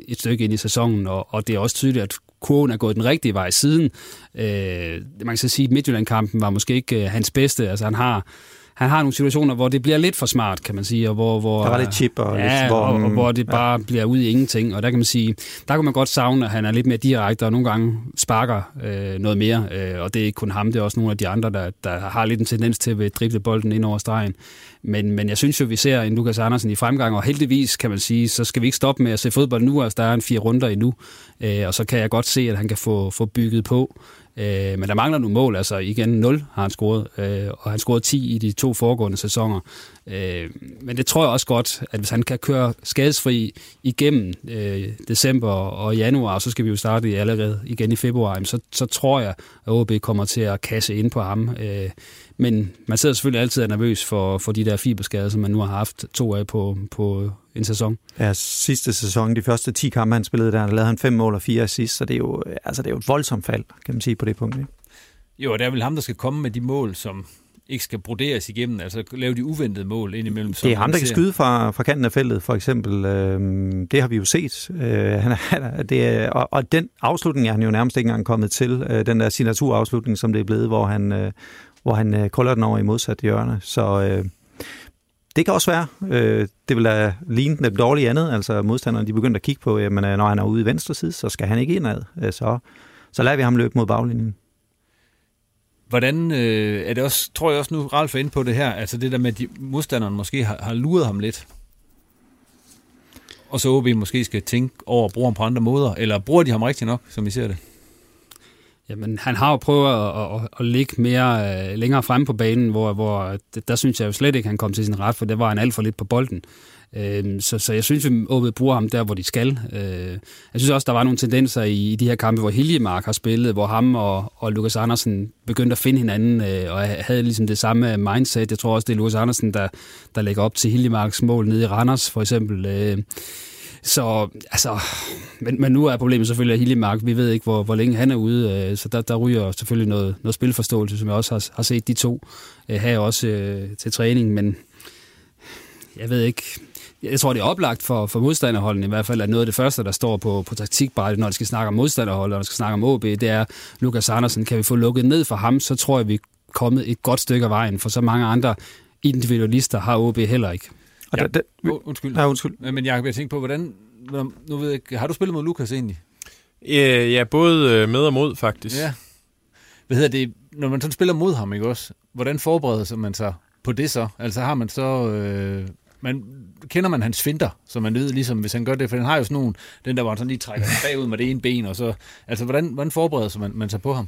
et stykke ind i sæsonen, og, og det er også tydeligt, at kurven er gået den rigtige vej siden. Øh, man kan så sige, at Midtjylland-kampen var måske ikke øh, hans bedste. Altså han har han har nogle situationer, hvor det bliver lidt for smart, kan man sige. Og hvor, hvor, der var lidt chip og ja, lidt hvor, og, og hvor det bare ja. bliver ud i ingenting. Og der kan man sige, der kan man godt savne, at han er lidt mere direkte, og nogle gange sparker øh, noget mere. Øh, og det er ikke kun ham, det er også nogle af de andre, der, der har lidt en tendens til at drible bolden ind over stregen. Men, men jeg synes jo, vi ser en Lukas Andersen i fremgang, og heldigvis kan man sige, så skal vi ikke stoppe med at se fodbold nu, altså der er en fire runder endnu, øh, og så kan jeg godt se, at han kan få, få bygget på. Øh, men der mangler nogle mål, altså igen 0 har han scoret, øh, og han scoret 10 i de to foregående sæsoner. Øh, men det tror jeg også godt, at hvis han kan køre skadesfri igennem øh, december og januar, så skal vi jo starte allerede igen i februar, så, så tror jeg, at OB kommer til at kasse ind på ham. Øh, men man sidder selvfølgelig altid nervøs for, for de der fiberskader, som man nu har haft to af på, på en sæson. Ja, sidste sæson, de første 10 kampe, han spillede der, der lavede han fem mål og fire assist, så det er jo, altså, det er jo et voldsomt fald, kan man sige, på det punkt. Ikke? Jo, og det er vel ham, der skal komme med de mål, som ikke skal broderes igennem, altså lave de uventede mål indimellem. Det er ham, der kan skyde fra, fra kanten af feltet, for eksempel. Øhm, det har vi jo set. Øh, han er, det er, og, og den afslutning er han jo nærmest ikke engang kommet til. Øh, den der signaturafslutning, som det er blevet, hvor han, øh, hvor han øh, krøller den over i modsat hjørne. Så øh, det kan også være. Øh, det vil da ligne den dårlige andet. Altså modstanderne, de begynder at kigge på, øh, jamen, øh, når han er ude i venstre side, så skal han ikke indad. Øh, så, så lader vi ham løbe mod baglinjen. Hvordan øh, er det også, tror jeg også nu, Ralf er inde på det her, altså det der med, at de, modstanderen måske har, har luret ham lidt, og så OB måske skal tænke over at bruge ham på andre måder, eller bruger de ham rigtigt nok, som I ser det? Jamen, han har jo prøvet at, at, at ligge mere øh, længere frem på banen, hvor, hvor der synes jeg jo slet ikke, han kom til sin ret, for det var han alt for lidt på bolden. Uh, så, så jeg synes, at OB bruger ham der, hvor de skal. Uh, jeg synes også, der var nogle tendenser i, i de her kampe, hvor Hiljemark har spillet, hvor ham og, og Lukas Andersen begyndte at finde hinanden, øh, og havde ligesom det samme mindset. Jeg tror også, det er Lukas Andersen, der, der lægger op til Hiljemarks mål nede i Randers, for eksempel så altså, men, men nu er problemet selvfølgelig, at Hillemark, vi ved ikke, hvor, hvor længe han er ude, øh, så der, der ryger selvfølgelig noget, noget spilforståelse, som jeg også har, har set de to øh, have også øh, til træning, men jeg ved ikke, jeg tror, det er oplagt for, for modstanderholdene i hvert fald, at noget af det første, der står på, på taktikbrættet, når de skal snakke om modstanderhold, og når de skal snakke om OB, det er Lukas Andersen. Kan vi få lukket ned for ham, så tror jeg, vi er kommet et godt stykke af vejen, for så mange andre individualister har OB heller ikke. Og ja. da, da, undskyld. Ja, undskyld. Men jeg har tænkt på, hvordan... Nu ved jeg ikke, har du spillet mod Lukas egentlig? Ja, ja, både øh, med og mod, faktisk. Ja. Hvad hedder det? Når man sådan spiller mod ham, ikke også? Hvordan forbereder man sig på det så? Altså har man så... Øh, man, kender man hans finder, så man ved ligesom, hvis han gør det, for han har jo sådan nogle, den der, hvor han sådan lige trækker bagud med det ene ben, og så, altså hvordan, hvordan forbereder man, man sig på ham?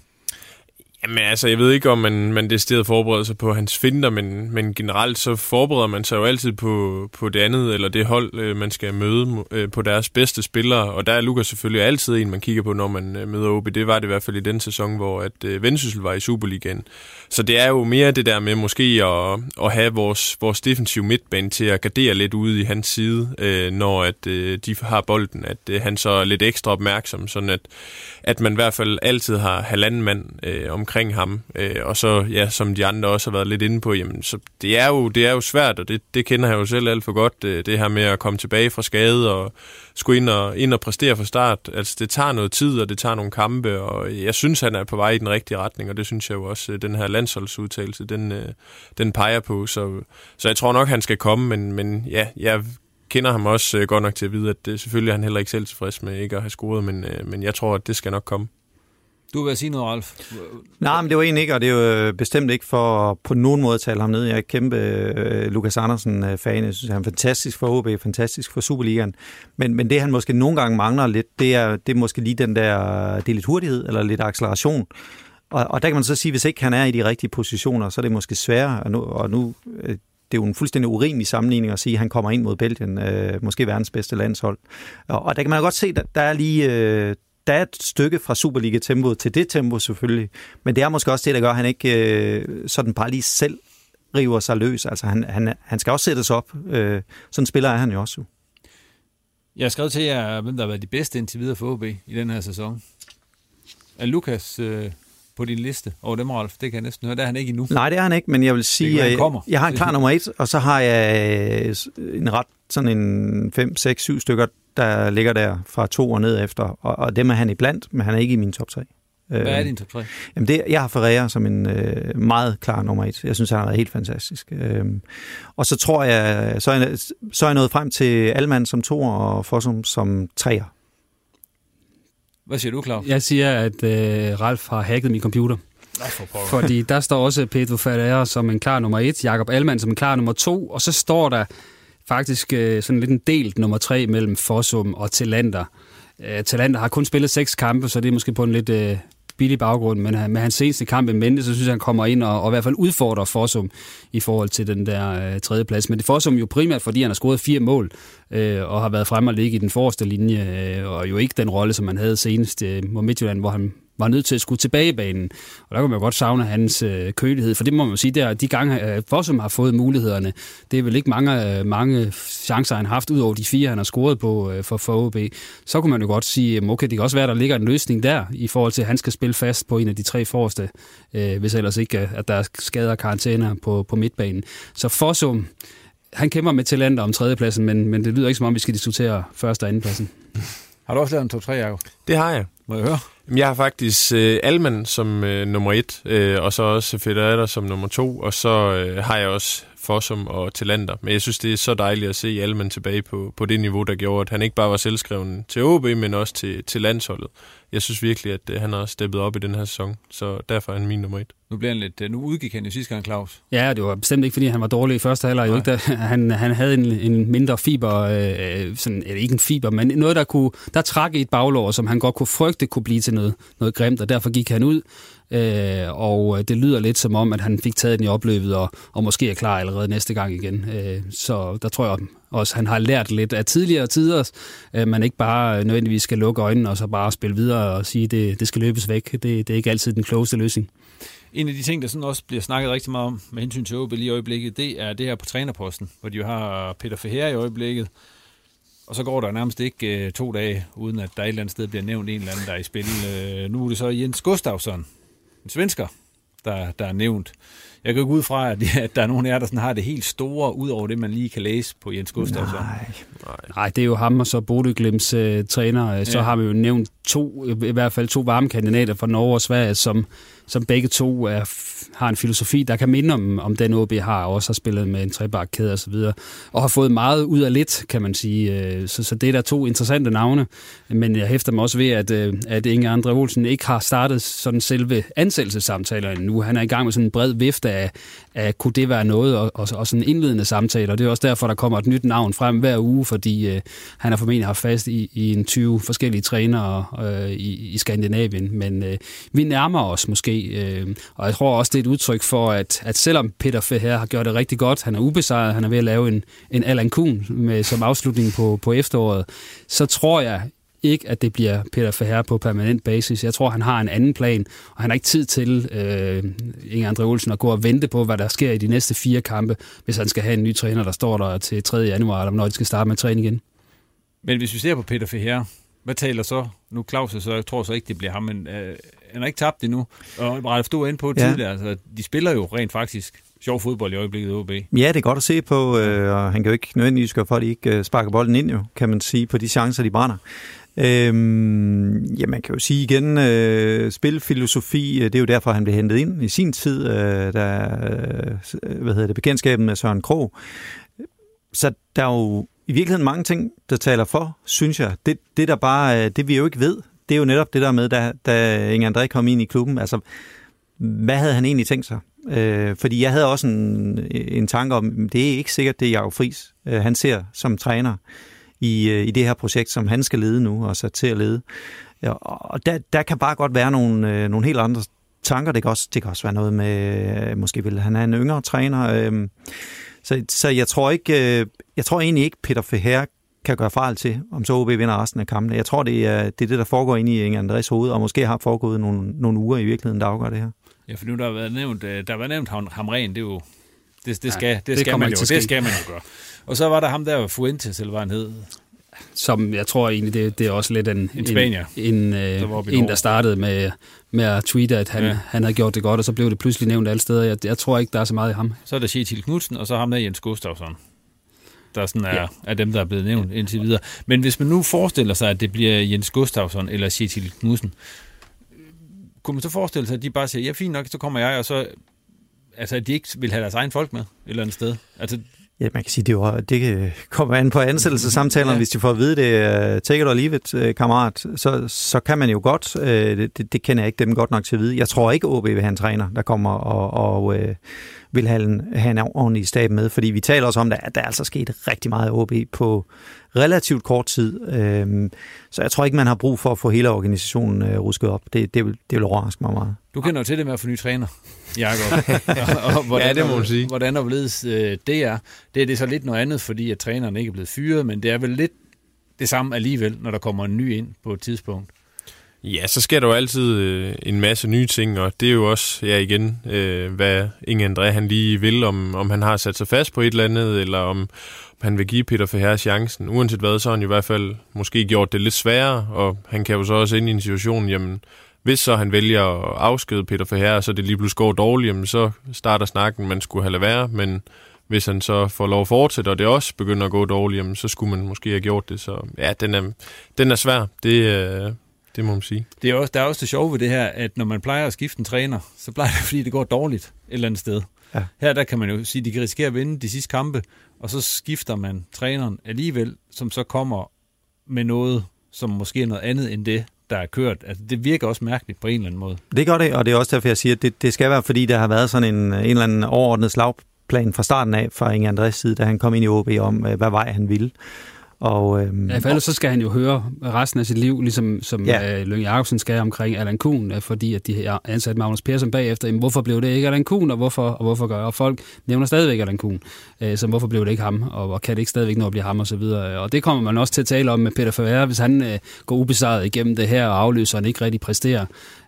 Jamen altså, jeg ved ikke, om man, man decideret forbereder sig på hans finder, men, men generelt så forbereder man sig jo altid på, på det andet, eller det hold, øh, man skal møde øh, på deres bedste spillere. Og der er Lukas selvfølgelig altid en, man kigger på, når man øh, møder OB. Det var det i hvert fald i den sæson, hvor at øh, Vendsyssel var i Superligaen. Så det er jo mere det der med måske at, at have vores, vores defensiv midtbane til at gardere lidt ude i hans side, øh, når at øh, de har bolden, at øh, han så er lidt ekstra opmærksom, sådan at, at man i hvert fald altid har halvanden mand øh, omkring ham. Øh, og så, ja, som de andre også har været lidt inde på, jamen, så det er jo, det er jo svært, og det, det kender jeg jo selv alt for godt, det, det her med at komme tilbage fra skade og skulle ind og, ind og præstere fra start. Altså, det tager noget tid, og det tager nogle kampe, og jeg synes, han er på vej i den rigtige retning, og det synes jeg jo også, øh, den her landsholdsudtalelse, den, øh, den peger på. Så, så jeg tror nok, han skal komme, men, men ja, jeg kender ham også øh, godt nok til at vide, at det, selvfølgelig er han heller ikke selv tilfreds med ikke at have scoret, men, øh, men jeg tror, at det skal nok komme. Du vil sige noget, Ralf? Nej, men det var egentlig ikke, og det er jo øh, bestemt ikke for på nogen måde at tale ham ned. Jeg er kæmpe Lukas Andersen-fan. Jeg synes, han er fantastisk for OB, fantastisk for Superligaen. Men, men det, han måske nogle gange mangler lidt, det er, det er måske lige den der, det er lidt hurtighed eller lidt acceleration. Og, og der kan man så sige, hvis ikke han er i de rigtige positioner, så er det måske sværere. Og nu, og nu det er jo en fuldstændig urimelig sammenligning at sige, at han kommer ind mod Belgien, øh, måske verdens bedste landshold. Og, og der kan man godt se, at der er lige... Øh, der er et stykke fra Superliga-tempoet til det tempo selvfølgelig, men det er måske også det, der gør, at han ikke øh, sådan bare lige selv river sig løs. Altså han, han, han skal også sættes op. Øh, sådan spiller er han jo også. Jeg har skrevet til jer, hvem der har været de bedste indtil videre for OB i den her sæson. Er Lukas øh, på din liste over dem, Rolf? Det kan jeg næsten høre. Der er han ikke endnu. Nej, det er han ikke, men jeg vil sige, at jeg, jeg har en klar nummer et, og så har jeg øh, en ret sådan en 5, 6, 7 stykker, der ligger der fra to og ned efter, og, og dem er han iblandt, men han er ikke i min top 3. Hvad er din top 3? Jamen det, jeg har Ferreira som en øh, meget klar nummer et. Jeg synes, han har været helt fantastisk. Øhm, og så tror jeg, så er jeg, så er jeg nået frem til Alman som to og Fossum som treer. Hvad siger du, Claus? Jeg siger, at øh, Ralf har hacket min computer. For Fordi der står også Pedro Ferreira som en klar nummer et, Jakob Alman som en klar nummer to, og så står der faktisk øh, sådan lidt en delt nummer tre mellem Fossum og Talander. Øh, Talander har kun spillet seks kampe, så det er måske på en lidt øh, billig baggrund, men øh, med hans seneste kamp i mente, så synes jeg, han kommer ind og, og i hvert fald udfordrer Fossum i forhold til den der øh, tredje plads. Men det Fossum jo primært, fordi han har scoret fire mål øh, og har været fremme og ligge i den forreste linje, øh, og jo ikke den rolle, som han havde senest øh, mod Midtjylland, hvor han var nødt til at skulle tilbage i banen. Og der kan man jo godt savne hans øh, kølighed, for det må man jo sige, der, de gange øh, Fossum har fået mulighederne, det er vel ikke mange, øh, mange chancer, han har haft, ud over de fire, han har scoret på øh, for, for OB. Så kunne man jo godt sige, øh, okay, det kan også være, der ligger en løsning der, i forhold til, at han skal spille fast på en af de tre forreste, øh, hvis ellers ikke, at der er skader og karantæner på, på midtbanen. Så Fossum, han kæmper med talenter om tredjepladsen, men, men det lyder ikke som om, vi skal diskutere første og andenpladsen. Har du også lavet en top 3, Jacob? Det har jeg. Må jeg høre? Jeg har faktisk øh, Alman som øh, nummer et, øh, og så også Federer som nummer to, og så øh, har jeg også Fossum og Talander. Men jeg synes, det er så dejligt at se Alman tilbage på, på det niveau, der gjorde, at han ikke bare var selvskreven til OB, men også til, til landsholdet. Jeg synes virkelig, at øh, han har steppet op i den her sæson, så derfor er han min nummer et. Nu, bliver han lidt, øh, nu udgik han jo sidste gang, Claus. Ja, det var bestemt ikke, fordi han var dårlig i første halvleg. Jo ikke, han, han havde en, en mindre fiber, øh, sådan, eller ikke en fiber, men noget, der, kunne, der trak i et baglår, som han godt kunne frygte kunne blive til noget, noget grimt, og derfor gik han ud. Øh, og det lyder lidt som om, at han fik taget den i opløbet, og, og måske er klar allerede næste gang igen. Øh, så der tror jeg også, at han har lært lidt af tidligere tider, øh, man ikke bare nødvendigvis skal lukke øjnene og så bare spille videre og sige, at det, det skal løbes væk. Det, det er ikke altid den klogeste løsning. En af de ting, der sådan også bliver snakket rigtig meget om med hensyn til OB lige i øjeblikket, det er det her på trænerposten, hvor de jo har Peter Ferrer i øjeblikket, og så går der nærmest ikke øh, to dage, uden at der et eller andet sted bliver nævnt en eller anden, der er i spil. Øh, nu er det så Jens Gustafsson, en svensker, der, der er nævnt. Jeg kan gå ud fra, at, at der er nogen af jer, der sådan har det helt store, ud over det, man lige kan læse på Jens Gustafsson. Nej, nej. nej det er jo ham og så Bodø Glimts uh, træner. Så ja. har vi jo nævnt to, i hvert fald to varme kandidater fra Norge og Sverige, som, som begge to er, har en filosofi, der kan minde om, om den OB har, og også har spillet med en trebakkæde og så videre, og har fået meget ud af lidt, kan man sige. Øh, så, så det er der to interessante navne, men jeg hæfter mig også ved, at, øh, at Inge Andre Olsen ikke har startet sådan selve ansættelsessamtaler endnu. Han er i gang med sådan en bred vifte af, Uh, kunne det være noget, og, og, og sådan indledende samtaler. Det er også derfor, der kommer et nyt navn frem hver uge, fordi uh, han har formentlig haft fast i, i en 20 forskellige trænere uh, i, i Skandinavien, men uh, vi nærmer os måske, uh, og jeg tror også, det er et udtryk for, at, at selvom Peter Feher har gjort det rigtig godt, han er ubesejret, han er ved at lave en, en Alan Kuhn med, som afslutning på, på efteråret, så tror jeg ikke, at det bliver Peter Feher på permanent basis. Jeg tror, han har en anden plan, og han har ikke tid til, øh, Inge Andre Olsen, at gå og vente på, hvad der sker i de næste fire kampe, hvis han skal have en ny træner, der står der til 3. januar, eller når de skal starte med at træne igen. Men hvis vi ser på Peter Feher, hvad taler så? Nu Claus, så jeg tror så ikke, det bliver ham, men øh, han har ikke tabt endnu. Og Ralf, du var inde på Ja. tidligere, altså, de spiller jo rent faktisk sjov fodbold i øjeblikket, OB. Ja, det er godt at se på, øh, og han kan jo ikke nødvendigvis gøre for, at de ikke øh, sparker bolden ind, jo, kan man sige, på de chancer, de brænder. Øhm, ja, man kan jo sige igen, øh, spilfilosofi, øh, det er jo derfor, han blev hentet ind i sin tid, øh, der, øh, hvad hedder det, bekendtskabet med Søren Krog. Så der er jo i virkeligheden mange ting, der taler for, synes jeg. Det, det der bare, øh, det vi jo ikke ved, det er jo netop det der med, da, da Inge André kom ind i klubben. Altså, hvad havde han egentlig tænkt sig? Øh, fordi jeg havde også en, en tanke om, det er ikke sikkert, det er Jacob Friis, øh, han ser som træner øh, i øh, i det her projekt, som han skal lede nu og sat til at lede. Ja, og der, der kan bare godt være nogle, øh, nogle helt andre tanker. Det kan, også, det kan også være noget med, øh, måske vil han have en yngre træner. Øhm, så, så jeg tror ikke, jeg tror egentlig ikke, Peter Feher kan gøre fejl til, om så OB vinder resten af kampene. Jeg tror, det er det, er det der foregår inde i Inge Andres hoved, og måske har foregået nogle, nogle uger i virkeligheden, der afgør det her. Ja, for nu der har været nævnt, der har været nævnt ham, Hamren, det er jo, det, det skal, det det skal man jo, det skal man jo gøre. Og så var der ham der, Fuentes, eller hvad han hed. Som jeg tror egentlig, det, det er også lidt en, En spanier, en, der øh, i en, der startede med, med at tweete, at han, Ja. ja. han havde gjort det godt, og så blev det pludselig nævnt alle steder. Jeg, jeg tror ikke, der er så meget i ham. Så er der Kjetil Knudsen, og så ham der Jens Gustafsson. Der sådan er, Ja. ja. er dem, der er blevet nævnt indtil videre. Men hvis man nu forestiller sig, at det bliver Jens Gustafsson eller Kjetil Knudsen, kunne man så forestille sig, at de bare siger, ja, fint nok, så kommer jeg, og så altså, at de ikke vil have deres egen folk med et eller andet sted. Altså, Ja, man kan sige, det, er jo, det kommer an på ansættelsessamtalerne. Ja. Hvis de får at vide det, uh, take it or leave it, uh, kammerat, så, så kan man jo godt, uh, det, det, det kender jeg ikke dem godt nok til at vide. Jeg tror ikke, OB vil have en træner, der kommer og, og uh, vil have en, have en ordentlig stab med, fordi vi taler også om, at der er altså sket rigtig meget OB på relativt kort tid. Uh, så jeg tror ikke, man har brug for at få hele organisationen uh, rusket op. Det, det, vil, det vil overraske mig meget. Du kender jo til det med at få ny træner, Jakob. og, og hvordan, Ja, det må man sige. Hvordan og hvorledes øh, det er. Det er det så lidt noget andet, fordi at træneren ikke er blevet fyret, men det er vel lidt det samme alligevel, når der kommer en ny ind på et tidspunkt. Ja, så sker der jo altid øh, en masse nye ting, og det er jo også, ja igen, øh, hvad Inge André han lige vil, om, om han har sat sig fast på et eller andet, eller om, om han vil give Peter Feher chancen. Uanset hvad, så har han i hvert fald måske gjort det lidt sværere, og han kan jo så også ind i en situation, jamen, hvis så han vælger at afskede Peter Feher, så det lige pludselig går dårligt, jamen, så starter snakken, man skulle have lade være, men hvis han så får lov at fortsætte, og det også begynder at gå dårligt, jamen, så skulle man måske have gjort det. Så ja, den er, den er svær. Det, øh, det må man sige. Det er også, der er også det sjove ved det her, at når man plejer at skifte en træner, så plejer det, fordi det går dårligt et eller andet sted. Ja. Her der kan man jo sige, at de kan risikere at vinde de sidste kampe, og så skifter man træneren alligevel, som så kommer med noget, som måske er noget andet end det, der er kørt. Altså, det virker også mærkeligt på en eller anden måde. Det gør det, og det er også derfor, jeg siger, at det, det skal være, fordi der har været sådan en, en eller anden overordnet slagplan fra starten af fra Inge Andres side, da han kom ind i OB om, øh, hvad vej han ville. Og, øhm, Ja, for ellers så skal han jo høre resten af sit liv, ligesom som Ja. øh, Lønge Jacobsen skal omkring Allan Kuhn, øh, fordi at de har ansat Magnus Persson bagefter. Jamen, hvorfor blev det ikke Allan Kuhn, og hvorfor, og hvorfor gør og folk nævner stadigvæk Allan Kuhn, øh, så hvorfor blev det ikke ham, og, og kan det ikke stadigvæk nå at blive ham, og så videre. Og det kommer man også til at tale om med Peter Favre, hvis han øh, går ubesejret igennem det her og afløser, og han ikke rigtig præsterer.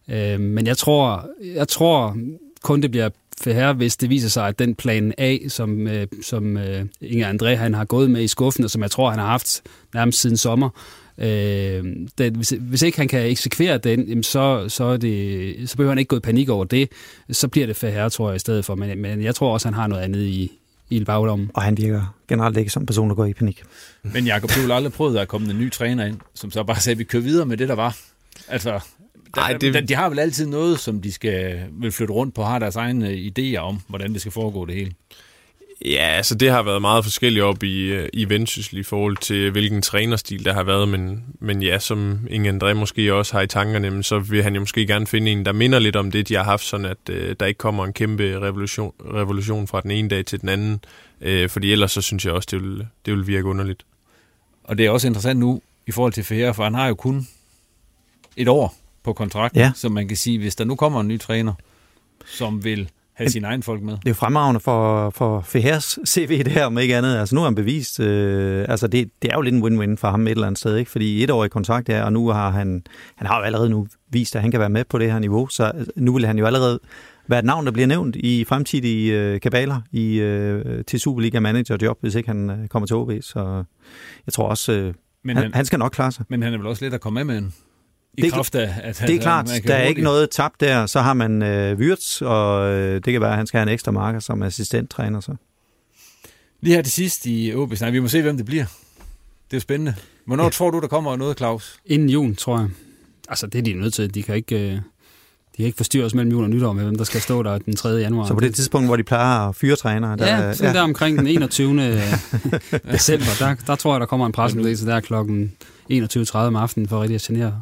Øh, men jeg tror, jeg tror kun det bliver her, hvis det viser sig, at den plan A, som, øh, som øh, Inger André han har gået med i skuffen, og som jeg tror, han har haft nærmest siden sommer, øh, den, hvis, hvis ikke han kan eksekvere den, jamen så, så, er det, så behøver han ikke gå i panik over det. Så bliver det her, tror jeg, i stedet for. Men, men jeg tror også, han har noget andet i, i bagdommen. og han virker generelt ikke som en person, der går i panik. Men Jacob, du har aldrig prøvet, at der er kommet en ny træner ind, som så bare sagde, at vi kører videre med det, der var. Altså, der, Ej, det- det... de har vel altid noget, som de skal vil flytte rundt på, har deres egne idéer om, hvordan det skal foregå det hele. Ja, altså det har været meget forskelligt op i, øh, i Vendsyssel i forhold til, hvilken trænerstil der har været, men, men ja, som Inge André måske også har i tankerne, så vil han jo måske gerne finde en, der minder lidt om det, de har haft, sådan at øh, der ikke kommer en kæmpe revolution, revolution fra den ene dag til den anden, øh, fordi ellers så synes jeg også, det vil, det vil virke underligt. Og det er også interessant nu, i forhold til Ferre, for han har jo kun et år på kontrakten, Ja. så man kan sige, hvis der nu kommer en ny træner, som vil have sine egne folk med. Det er jo fremragende for, for Fehers CV det her, om ikke andet. Altså nu har han bevist, øh, altså det, det er jo lidt en win-win for ham et eller andet sted, ikke? fordi et år i kontrakt er, og nu har han, han har jo allerede nu vist, at han kan være med på det her niveau, så øh, nu vil han jo allerede være et navn, der bliver nævnt i fremtidige øh, kabaler i, øh, til Superliga Manager job, hvis ikke han øh, kommer til OB. Så jeg tror også, øh, Men han, han, han skal nok klare sig. men han er vel også lidt at komme med med en I Det- kraft af, at Det er klart, man kan der er ikke noget tabt der. Så har man øh, Wirtz, og øh, det kan være, at han skal have en ekstra marker som assistenttræner. Så. Lige her til sidst i OB, nej, vi må se, hvem det bliver. Det er jo spændende. Hvornår ja. tror du, der kommer noget, Claus? Inden jul, tror jeg. Altså, det er de nødt til. De kan ikke, øh, de kan ikke forstyrre os mellem jul og nytår med, hvem der skal stå der den 3. januar. så på det tidspunkt, hvor de plejer at fyre trænere, der, Ja, sådan der omkring den 21. december, der, der tror jeg, der kommer en pressemeddelelse der klokken 21.30 om aftenen for rigtig at genere.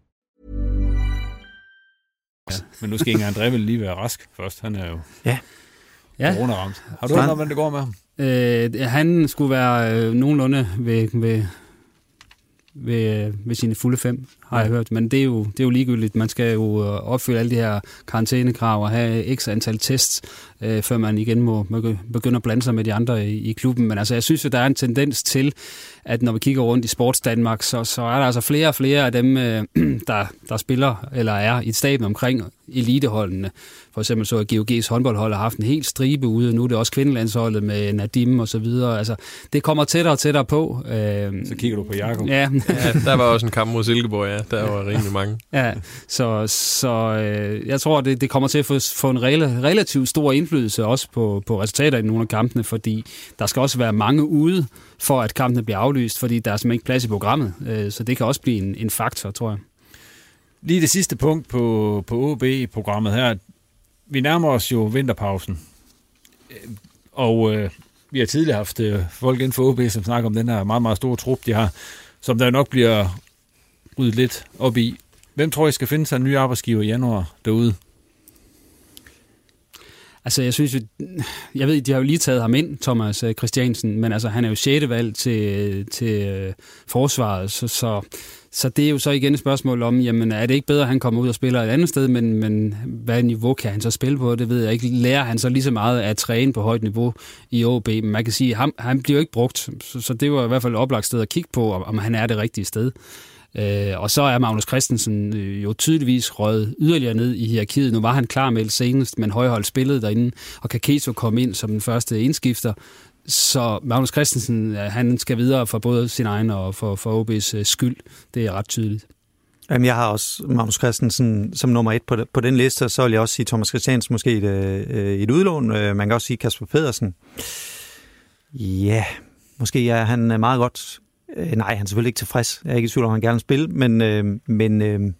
Men nu skal Inger André vel lige være rask først. Han er jo Ja. Ja. corona-ramt. Har du hørt hvordan det går med ham? Øh, han skulle være øh, nogenlunde ved, ved, ved, øh, ved sine fulde fem, har jeg hørt. Men det er, jo, det er jo ligegyldigt. Man skal jo øh, opfylde alle de her karantænekrav og have x antal tests, øh, før man igen må, må begynde at blande sig med de andre i, i klubben. Men altså, jeg synes jo, der er en tendens til, at når vi kigger rundt i Sports Danmark, så, så er der altså flere og flere af dem, øh, der, der spiller eller er i staben omkring eliteholdene. For eksempel så at GOG's håndboldhold har haft en helt stribe ude. Nu er det også kvindelandsholdet med Nadim og så videre. Altså, det kommer tættere og tættere på. Øh, Så kigger du på Jakob. Ja, Ja, der var også en kamp mod Silkeborg, ja. Der var rimelig mange. ja, så, så øh, jeg tror, det, det kommer til at få, få en rela- relativt stor indflydelse også på, på resultater i nogle af kampene, fordi der skal også være mange ude, for at kampene bliver aflyst, fordi der er simpelthen ikke plads i programmet. Øh, så det kan også blive en, en faktor, tror jeg. Lige det sidste punkt på, på OB-programmet her. Vi nærmer os jo vinterpausen. Og øh, vi har tidligere haft øh, folk inden for OB, som snakker om den her meget, meget store trup, de har, som der nok bliver rydde lidt op i. Hvem tror I skal finde sig en ny arbejdsgiver i januar derude? Altså, jeg synes jo, jeg ved, de har jo lige taget ham ind, Thomas øh, Christiansen, men altså, han er jo 6. valg til, øh, til øh, forsvaret, så, så, så det er jo så igen et spørgsmål om, jamen, er det ikke bedre, at han kommer ud og spiller et andet sted, men, men hvad niveau kan han så spille på, det ved jeg ikke. Lærer han så lige så meget at træne på højt niveau i OB? Men man kan sige, at han, han bliver jo ikke brugt, så, så det var i hvert fald et oplagt sted at kigge på, om, om han er det rigtige sted. Øh, og så er Magnus Christensen øh, jo tydeligvis røget yderligere ned i hierarkiet. Nu var han klar med senest, men højhold spillede derinde, og Kaketo kom ind som den første indskifter. Så Magnus Christensen, øh, han skal videre for både sin egen og for, for OB's øh, skyld. Det er ret tydeligt. Jamen, jeg har også Magnus Christensen som nummer et på, på den liste, og så vil jeg også sige Thomas Christiansen måske et, et udlån. Man kan også sige Kasper Pedersen. Ja, måske er han meget godt. Øh, nej, han er selvfølgelig ikke tilfreds. Jeg er ikke i tvivl om, han gerne vil spille, men, øh, men øh,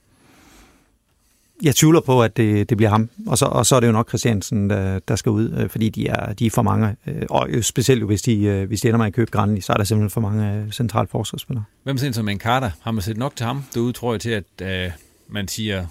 jeg tvivler på, at det, det bliver ham. Og så, og så er det jo nok Christiansen, der, der skal ud, øh, fordi de er, de er for mange. Øh, og specielt jo, hvis de, øh, hvis de ender med at købe Granli, så er der simpelthen for mange øh, centrale forsvarsspillere. Hvem sådan som en Carter? Har man set nok til ham derude, tror jeg, til at øh, man siger,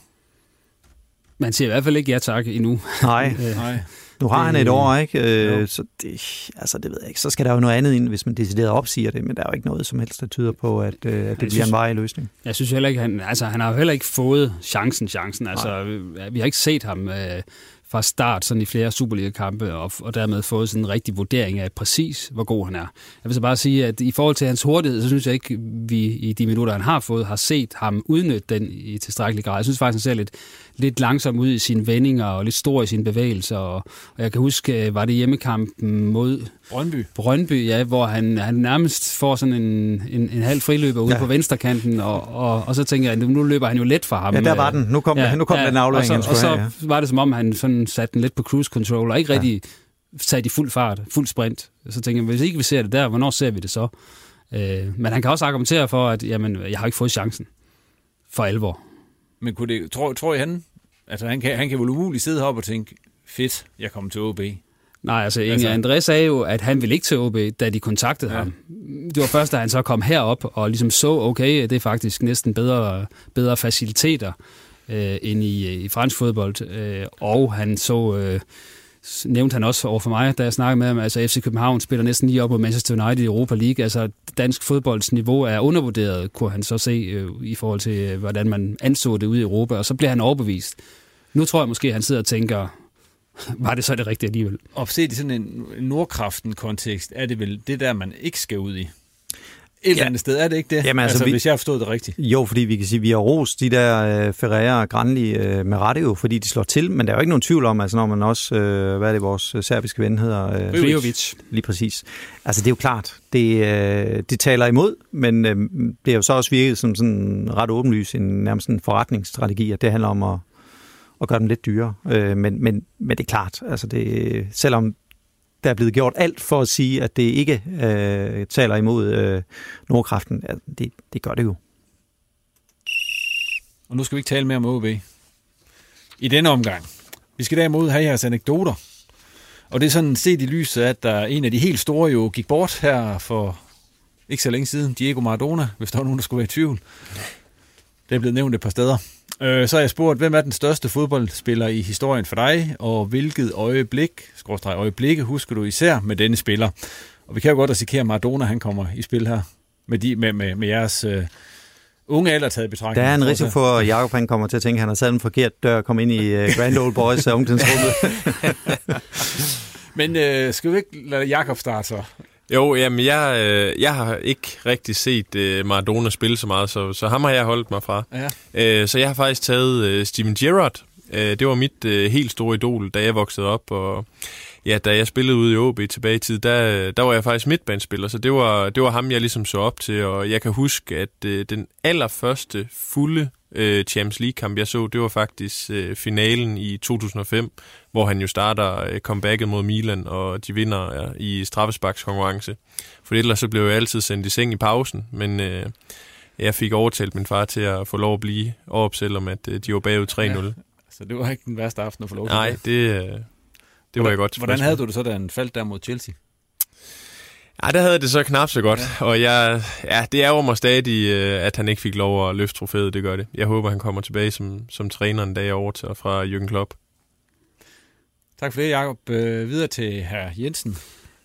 Man siger i hvert fald ikke ja tak endnu. Nej, Øh, nej, Nu har han et år, ikke? Jo. Øh, så det, altså, det ved jeg ikke. Så skal der jo noget andet ind, hvis man decideret opsiger det, men der er jo ikke noget som helst, der tyder på, at, øh, at det bliver synes- en varig løsning. Jeg synes heller ikke, han, altså, han har jo heller ikke fået chancen, chancen. Altså, vi har ikke set ham øh, fra start sådan i flere Superliga-kampe, og, og dermed fået sådan en rigtig vurdering af præcis, hvor god han er. Jeg vil så bare sige, at i forhold til hans hurtighed, så synes jeg ikke, vi i de minutter, han har fået, har set ham udnytte den i tilstrækkelig grad. Jeg synes faktisk, han ser lidt, lidt langsom ud i sine vendinger, og lidt stor i sine bevægelser, og, og jeg kan huske, øh, var det hjemmekampen mod Brøndby. Brøndby, ja, hvor han, han nærmest får sådan en, en, en halv friløber ude Ja. ja. på venstrekanten, og, og, og så tænker jeg, nu løber han jo let fra ham. Ja, der var den. Nu kom, ja, nu kom den aflevering, og så, og så have. Ja. var det som om, han sådan satte den lidt på cruise control, og ikke Ja. rigtig sat i fuld fart, fuld sprint. Så tænker jeg, hvis ikke vi ser det der, hvornår ser vi det så? Øh, men han kan også argumentere for, at jamen, jeg har ikke fået chancen for alvor. Men kunne det, tror, tror I han, altså han kan, han kan vel umuligt sidde heroppe og tænke, fedt, jeg kommer til OB. Nej, altså Inge Altså- André sagde jo, at han ville ikke til OB, da de kontaktede Ja. ham. Det var først, da han så kom herop og ligesom så, okay, det er faktisk næsten bedre, bedre faciliteter øh, end i, i fransk fodbold. Øh, og han så øh, nævnte han også over for mig, da jeg snakkede med ham, altså FC København spiller næsten lige op mod Manchester United i Europa League. Altså dansk fodboldsniveau er undervurderet, kunne han så se øh, i forhold til, øh, hvordan man anså det ude i Europa, og så bliver han overbevist. Nu tror jeg måske, at han sidder og tænker, var det så det rigtige alligevel? Og set i sådan en Nordkraften-kontekst, er det vel det der, man ikke skal ud i? et eller andet sted. Er det ikke det? Jamen, altså, altså vi, hvis jeg har forstået det rigtigt. Jo, fordi vi kan sige, at vi har rost de der uh, Ferreira og Granli uh, med rette jo, fordi de slår til, men der er jo ikke nogen tvivl om, altså når man også, uh, hvad er det, vores serbiske ven hedder? Uh, Prijovic. Lige præcis. Altså det er jo klart, det, uh, det taler imod, men uh, det er jo så også virket som sådan ret åbenlyst en nærmest en forretningsstrategi, at det handler om at, og gøre dem lidt dyrere. Øh, men, men, men det er klart, altså det, selvom der er blevet gjort alt for at sige, at det ikke øh, taler imod øh, Nordkraften. altså, det, det gør det jo. Og nu skal vi ikke tale mere om OB i denne omgang. Vi skal derimod have jeres anekdoter. Og det er sådan set i lyset at der en af de helt store jo gik bort her for ikke så længe siden. Diego Maradona, hvis der var nogen, der skulle være i tvivl. Det er blevet nævnt et par steder. Øh, så har jeg spurgt, hvem er den største fodboldspiller i historien for dig, og hvilket øjeblik, skråstrej øjeblikke, husker du især med denne spiller? Og vi kan jo godt risikere, at Maradona han kommer i spil her med, de, med, med, med jeres uh, unge alder taget i betragtning. Der er en risiko for, at Jacob han kommer til at tænke, at han har taget en forkert dør og komme ind i uh, Grand Old Boys ungdomsrummet. Men uh, skal vi ikke lade Jacob starte så? Jo, jamen jeg, øh, jeg har ikke rigtig set øh, Maradona spille så meget, så, så ham har jeg holdt mig fra. Ja. Øh, så jeg har faktisk taget øh, Steven Gerrard. Øh, det var mit øh, helt store idol, da jeg voksede op, og ja, da jeg spillede ude i OB tilbage i tid, der, der var jeg faktisk midtbanespiller, så det var, det var ham, jeg ligesom så op til, og jeg kan huske, at øh, den allerførste fulde øh, Champions League-kamp, jeg så, det var faktisk øh, finalen i 2005, hvor han jo starter øh, comebacket mod Milan, og de vinder ja, i straffesparkskonkurrence. For ellers så blev jeg altid sendt i seng i pausen, men øh, jeg fik overtalt min far til at få lov at blive op, selvom at øh, de var bagud 3-0. Ja, så det var ikke den værste aften at få lov til Nej, det, øh, det var jeg godt Hvordan havde du det så, da han faldt der mod Chelsea? Ja, der havde det så knap så godt, ja. og jeg, ja, det ærger mig stadig, øh, at han ikke fik lov at løfte trofæet, det gør det. Jeg håber, han kommer tilbage som, som træner en dag over til fra Jürgen Klopp. Tak for det, Jacob. Øh, videre til herr Jensen.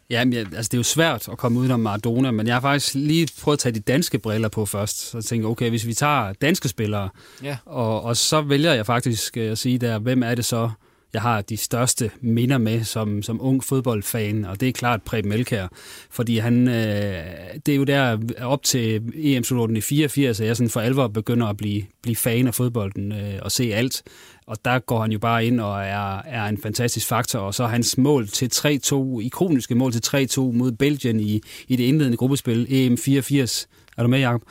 Ja, men, altså det er jo svært at komme udenom Maradona, men jeg har faktisk lige prøvet at tage de danske briller på først. Så jeg tænker, okay, hvis vi tager danske spillere, ja. og, og så vælger jeg faktisk at sige der, hvem er det så, jeg har de største minder med som, som ung fodboldfan, og det er klart Preben Melkær, fordi han, øh, det er jo der op til EM-slutrunden i 84, at jeg sådan for alvor begynder at blive, blive fan af fodbolden øh, og se alt. Og der går han jo bare ind og er, er en fantastisk faktor, og så hans mål til 3-2, ikoniske mål til 3-2 mod Belgien i, i det indledende gruppespil EM 84, er du med, Jacob?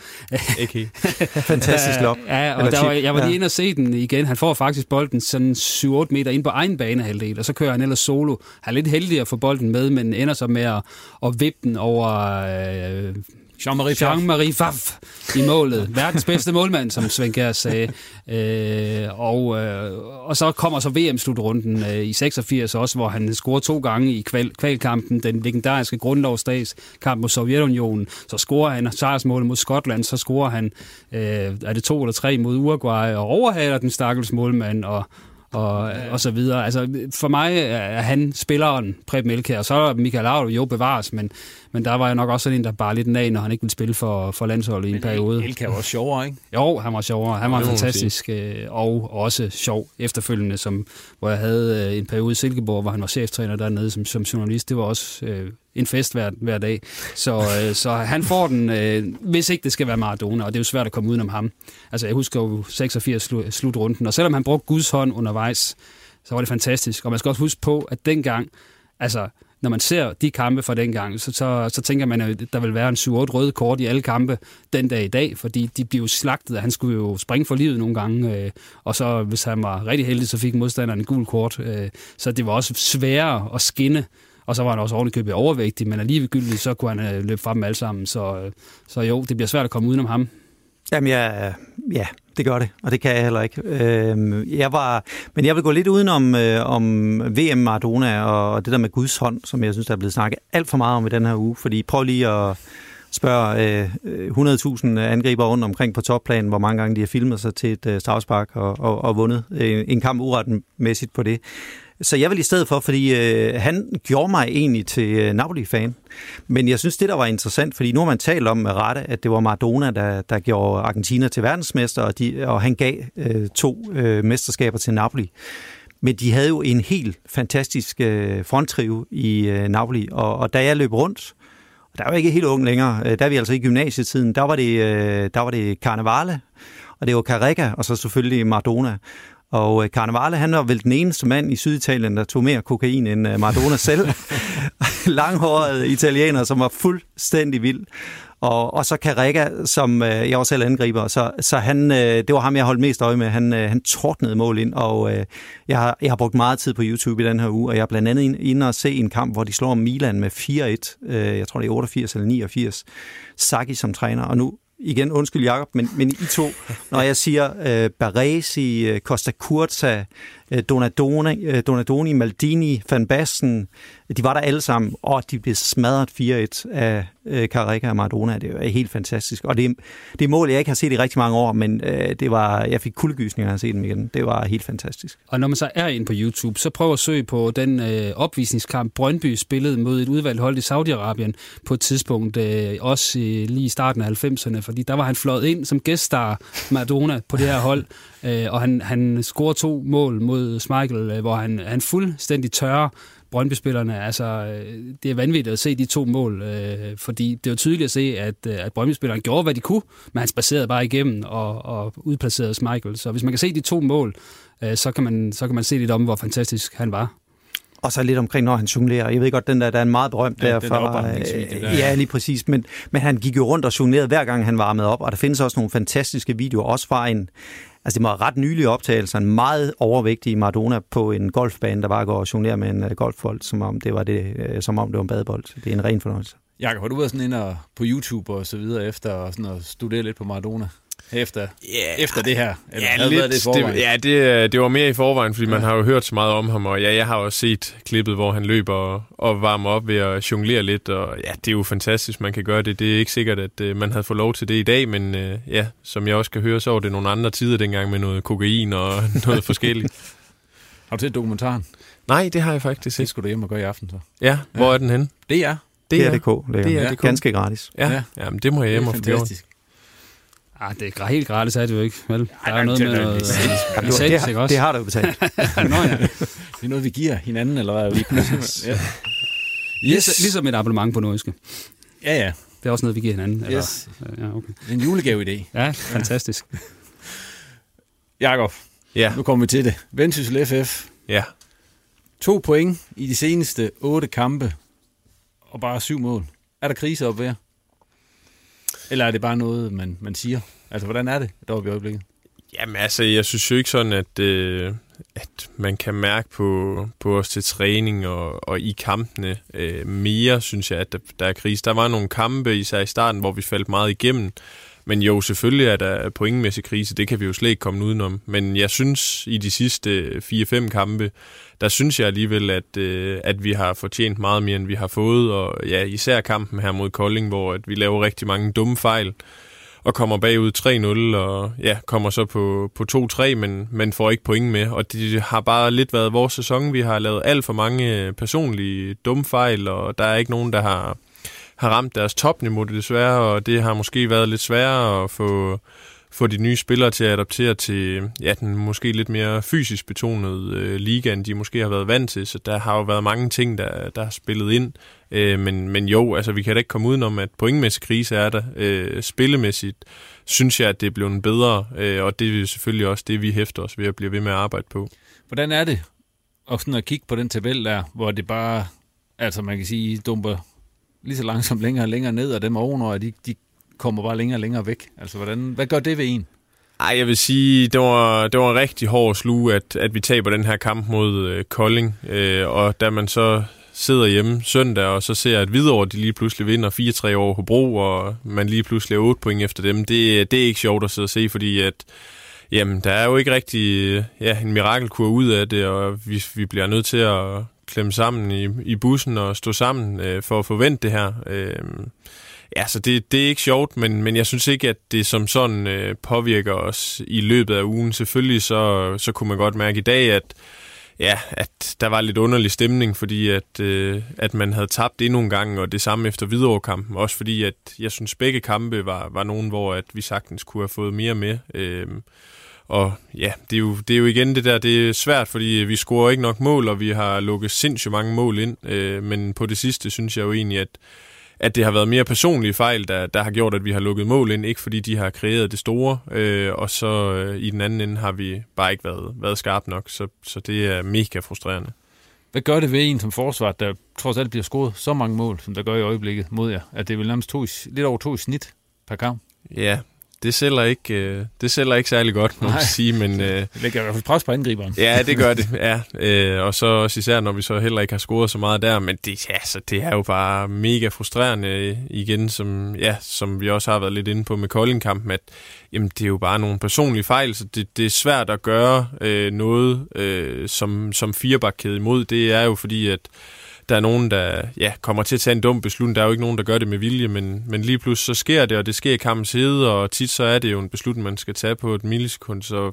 Ikke Fantastisk lop. Ja, og der var, jeg var lige inde og se den igen. Han får faktisk bolden sådan 7-8 meter ind på egen banehalvdel, og så kører han ellers solo. Han er lidt heldig at få bolden med, men ender så med at, at vippe den over øh, Jean-Marie Jean-Marie Pfaff i målet. Verdens bedste målmand, som Svend Kjær sagde. Øh, og, øh, og så kommer så VM-slutrunden øh, i 86 også, hvor han scorer to gange i kval kvalkampen, den legendariske grundlovsdags kamp mod Sovjetunionen. Så scorer han sejrsmålet mod Skotland, så scorer han, øh, er det to eller tre mod Uruguay, og overhaler den stakkels målmand, og og, og så videre. Altså, for mig er han spilleren, Preben Elkær, og så er Michael Laudrup jo bevares, men, men der var jeg nok også sådan en, der bare lidt af, når han ikke ville spille for, for landsholdet i en periode. Elkær var også sjovere, ikke? Jo, han var sjovere. Han var ja, fantastisk, øh, og også sjov efterfølgende, som, hvor jeg havde øh, en periode i Silkeborg, hvor han var cheftræner dernede som, som journalist. Det var også øh, en fest hver, hver dag. Så, øh, så han får den, øh, hvis ikke det skal være Maradona, og det er jo svært at komme udenom ham. Altså, jeg husker jo 86 slu, slutrunden, og selvom han brugte Guds hånd undervejs, så var det fantastisk. Og man skal også huske på, at dengang, altså, når man ser de kampe fra dengang, så, så, så tænker man, at der vil være en 7-8 røde kort i alle kampe den dag i dag, fordi de bliver jo slagtet, han skulle jo springe for livet nogle gange, øh, og så hvis han var rigtig heldig, så fik modstanderen en gul kort. Øh, så det var også sværere at skinne og så var han også ordentligt købet overvægtig, men alligevel så kunne han øh, løbe frem dem alle sammen. Så, øh, så jo, det bliver svært at komme udenom ham. Jamen, ja, ja, det gør det, og det kan jeg heller ikke. Øh, jeg var, men jeg vil gå lidt udenom øh, om VM Maradona og det der med Guds hånd, som jeg synes, der er blevet snakket alt for meget om i den her uge. Fordi prøv lige at spørge øh, 100.000 angriber rundt omkring på topplanen, hvor mange gange de har filmet sig til et øh, strafspark og, og, og vundet øh, en kamp uretmæssigt på det. Så jeg vil i stedet for, fordi øh, han gjorde mig egentlig til øh, Napoli-fan. Men jeg synes, det der var interessant, fordi nu har man talt om med rette, at det var Maradona, der, der gjorde Argentina til verdensmester, og, de, og han gav øh, to øh, mesterskaber til Napoli. Men de havde jo en helt fantastisk øh, fronttrive i øh, Napoli, og, og da jeg løb rundt, og der var ikke helt ung længere, øh, der er vi altså i gymnasietiden, der var det, øh, der var det Carnevale, og det var Carrega, og så selvfølgelig Maradona. Og øh, Carnevale, han var vel den eneste mand i Syditalien, der tog mere kokain end øh, Maradona selv. Langhåret italiener, som var fuldstændig vild. Og, og så Carrega, som øh, jeg også selv angriber, så, så han, øh, det var ham, jeg holdt mest øje med. Han, øh, han tordnede mål ind, og øh, jeg, har, jeg har brugt meget tid på YouTube i den her uge, og jeg er blandt andet inde og se en kamp, hvor de slår Milan med 4-1. Øh, jeg tror, det er 88 eller 89. Saki som træner, og nu igen, undskyld Jakob, men, men I to, når jeg siger øh, Baresi, øh, Costa Curta, Donadoni, øh, Donadoni, Maldini, Van Basten, de var der alle sammen, og de blev smadret 4-1 af øh, Carrega og Maradona. Det er helt fantastisk. Og det, det er mål, jeg ikke har set i rigtig mange år, men øh, det var, jeg fik kuldegysninger at se dem igen. Det var helt fantastisk. Og når man så er inde på YouTube, så prøv at søge på den øh, opvisningskamp, Brøndby spillede mod et udvalgt hold i Saudi-Arabien på et tidspunkt, øh, også øh, lige i starten af 90'erne, fordi der var han fløjet ind som gæststar Maradona på det her hold, øh, og han, han scorede to mål mod Schmeichel, øh, hvor han, han fuldstændig tørrer Brøndby-spillerne. Altså, øh, det er vanvittigt at se de to mål, øh, fordi det er jo tydeligt at se, at, at Brøndby-spillerne gjorde, hvad de kunne, men han spacerede bare igennem og, og udplacerede Michael. Så hvis man kan se de to mål, øh, så, kan man, så kan man se lidt om, hvor fantastisk han var. Og så lidt omkring, når han jonglerer. Jeg ved godt, den der, der er en meget berømt ja, der fra... Øh, ja, lige præcis. Men, men han gik jo rundt og jonglerede hver gang, han varmede op. Og der findes også nogle fantastiske videoer, også fra en, Altså det var ret nylige optagelser, en meget overvægtig Maradona på en golfbane, der bare går og jonglerer med en øh, golfbold, som om det var det, øh, som om det var en badebold. Det er en ren fornøjelse. Jakob, har du været sådan ind på YouTube og så videre efter og sådan at studere lidt på Maradona? Efter, yeah. efter det her? Eller ja, lidt, det, det ja det, det var mere i forvejen, fordi ja. man har jo hørt så meget om ham, og ja, jeg har også set klippet, hvor han løber og, og varmer op ved at jonglere lidt, og ja, det er jo fantastisk, man kan gøre det. Det er ikke sikkert, at uh, man havde fået lov til det i dag, men uh, ja, som jeg også kan høre, så var det nogle andre tider dengang med noget kokain og noget forskelligt. Har du set dokumentaren? Nej, det har jeg faktisk ikke. Det skulle du hjem og gøre i aften så. Ja, hvor ja. er den henne? Det er. Det er DK. Det er ganske gratis. Ja, ja. Jamen, det må jeg hjem og få fantastisk. Ah, det er helt gratis, er det jo ikke. Vel? Der er jo noget med noget licens, ikke også? Det har du jo betalt. Nå ja. Det er noget, vi giver hinanden, eller hvad? Vi ja. Yes. Ligesom et abonnement på Nordiske. Ja, ja. Det er også noget, vi giver hinanden. Yes. Eller, ja, okay. En julegave-idé. Ja, fantastisk. Jakob, ja. nu kommer vi til det. Vendsyssel FF. Ja. To point i de seneste otte kampe, og bare syv mål. Er der krise op ved eller er det bare noget, man, man siger? Altså, hvordan er det deroppe i øjeblikket? Jamen altså, jeg synes jo ikke sådan, at, øh, at man kan mærke på, på os til træning og, og i kampene øh, mere, synes jeg, at der, der er krise. Der var nogle kampe, især i starten, hvor vi faldt meget igennem. Men jo, selvfølgelig er der pointmæssig krise, det kan vi jo slet ikke komme udenom. Men jeg synes, i de sidste øh, 4-5 kampe, der synes jeg alligevel, at, øh, at vi har fortjent meget mere, end vi har fået. Og ja, især kampen her mod Kolding, hvor at vi laver rigtig mange dumme fejl og kommer bagud 3-0, og ja, kommer så på, på 2-3, men, men får ikke point med. Og det har bare lidt været vores sæson. Vi har lavet alt for mange personlige dumme fejl, og der er ikke nogen, der har, har ramt deres topniveau desværre, og det har måske været lidt sværere at få få de nye spillere til at adaptere til ja, den måske lidt mere fysisk betonede øh, liga, end de måske har været vant til. Så der har jo været mange ting, der, der har spillet ind. Øh, men, men jo, altså vi kan da ikke komme udenom, at pointmæssig krise er der. Øh, spillemæssigt synes jeg, at det er blevet bedre, øh, og det er selvfølgelig også det, vi hæfter os ved at blive ved med at arbejde på. Hvordan er det og sådan at kigge på den tabel der, hvor det bare, altså man kan sige, dumper lige så langsomt længere og længere ned, og dem ovenover, de, de kommer bare længere og længere væk. Altså, hvordan, hvad gør det ved en? Ej, jeg vil sige, det var, det var en rigtig hård sluge, at, at vi taber den her kamp mod øh, Kolding. Øh, og da man så sidder hjemme søndag, og så ser, at Hvidovre de lige pludselig vinder 4-3 over Hobro, og man lige pludselig er 8 point efter dem, det, det er ikke sjovt at sidde og se, fordi at, jamen, der er jo ikke rigtig ja, en mirakelkur ud af det, og vi, vi bliver nødt til at klemme sammen i, i bussen og stå sammen øh, for at forvente det her. Øh, Ja, så det, det er ikke sjovt, men, men jeg synes ikke, at det som sådan øh, påvirker os i løbet af ugen. Selvfølgelig så, så kunne man godt mærke i dag, at ja, at der var lidt underlig stemning, fordi at, øh, at man havde tabt endnu en gang, og det samme efter Hvidovre-kampen. Også fordi, at jeg synes, begge kampe var, var nogen, hvor at vi sagtens kunne have fået mere med. Øh, og ja, det er, jo, det er jo igen det der, det er svært, fordi vi scorer ikke nok mål, og vi har lukket sindssygt mange mål ind. Øh, men på det sidste synes jeg jo egentlig, at, at det har været mere personlige fejl, der, der har gjort, at vi har lukket mål ind, ikke fordi de har kreeret det store, øh, og så øh, i den anden ende har vi bare ikke været, været skarpe nok, så, så det er mega frustrerende. Hvad gør det ved en som forsvar, der trods alt bliver scoret så mange mål, som der gør i øjeblikket mod jer? At det er vel nærmest to, lidt over to i snit per kamp? Ja, det sælger ikke, øh, det sælger ikke særlig godt, må man sige. Men, øh, det lægger i hvert fald pres på angriberen. Ja, det gør det. Ja. Øh, og så også især, når vi så heller ikke har scoret så meget der. Men det, ja, så det er jo bare mega frustrerende igen, som, ja, som vi også har været lidt inde på med Kolding-kampen, at jamen, det er jo bare nogle personlige fejl, så det, det er svært at gøre øh, noget øh, som, som firebakkæde imod. Det er jo fordi, at der er nogen, der ja, kommer til at tage en dum beslutning. Der er jo ikke nogen, der gør det med vilje, men, men lige pludselig så sker det, og det sker i kampens hede, og tit så er det jo en beslutning, man skal tage på et millisekund. Så,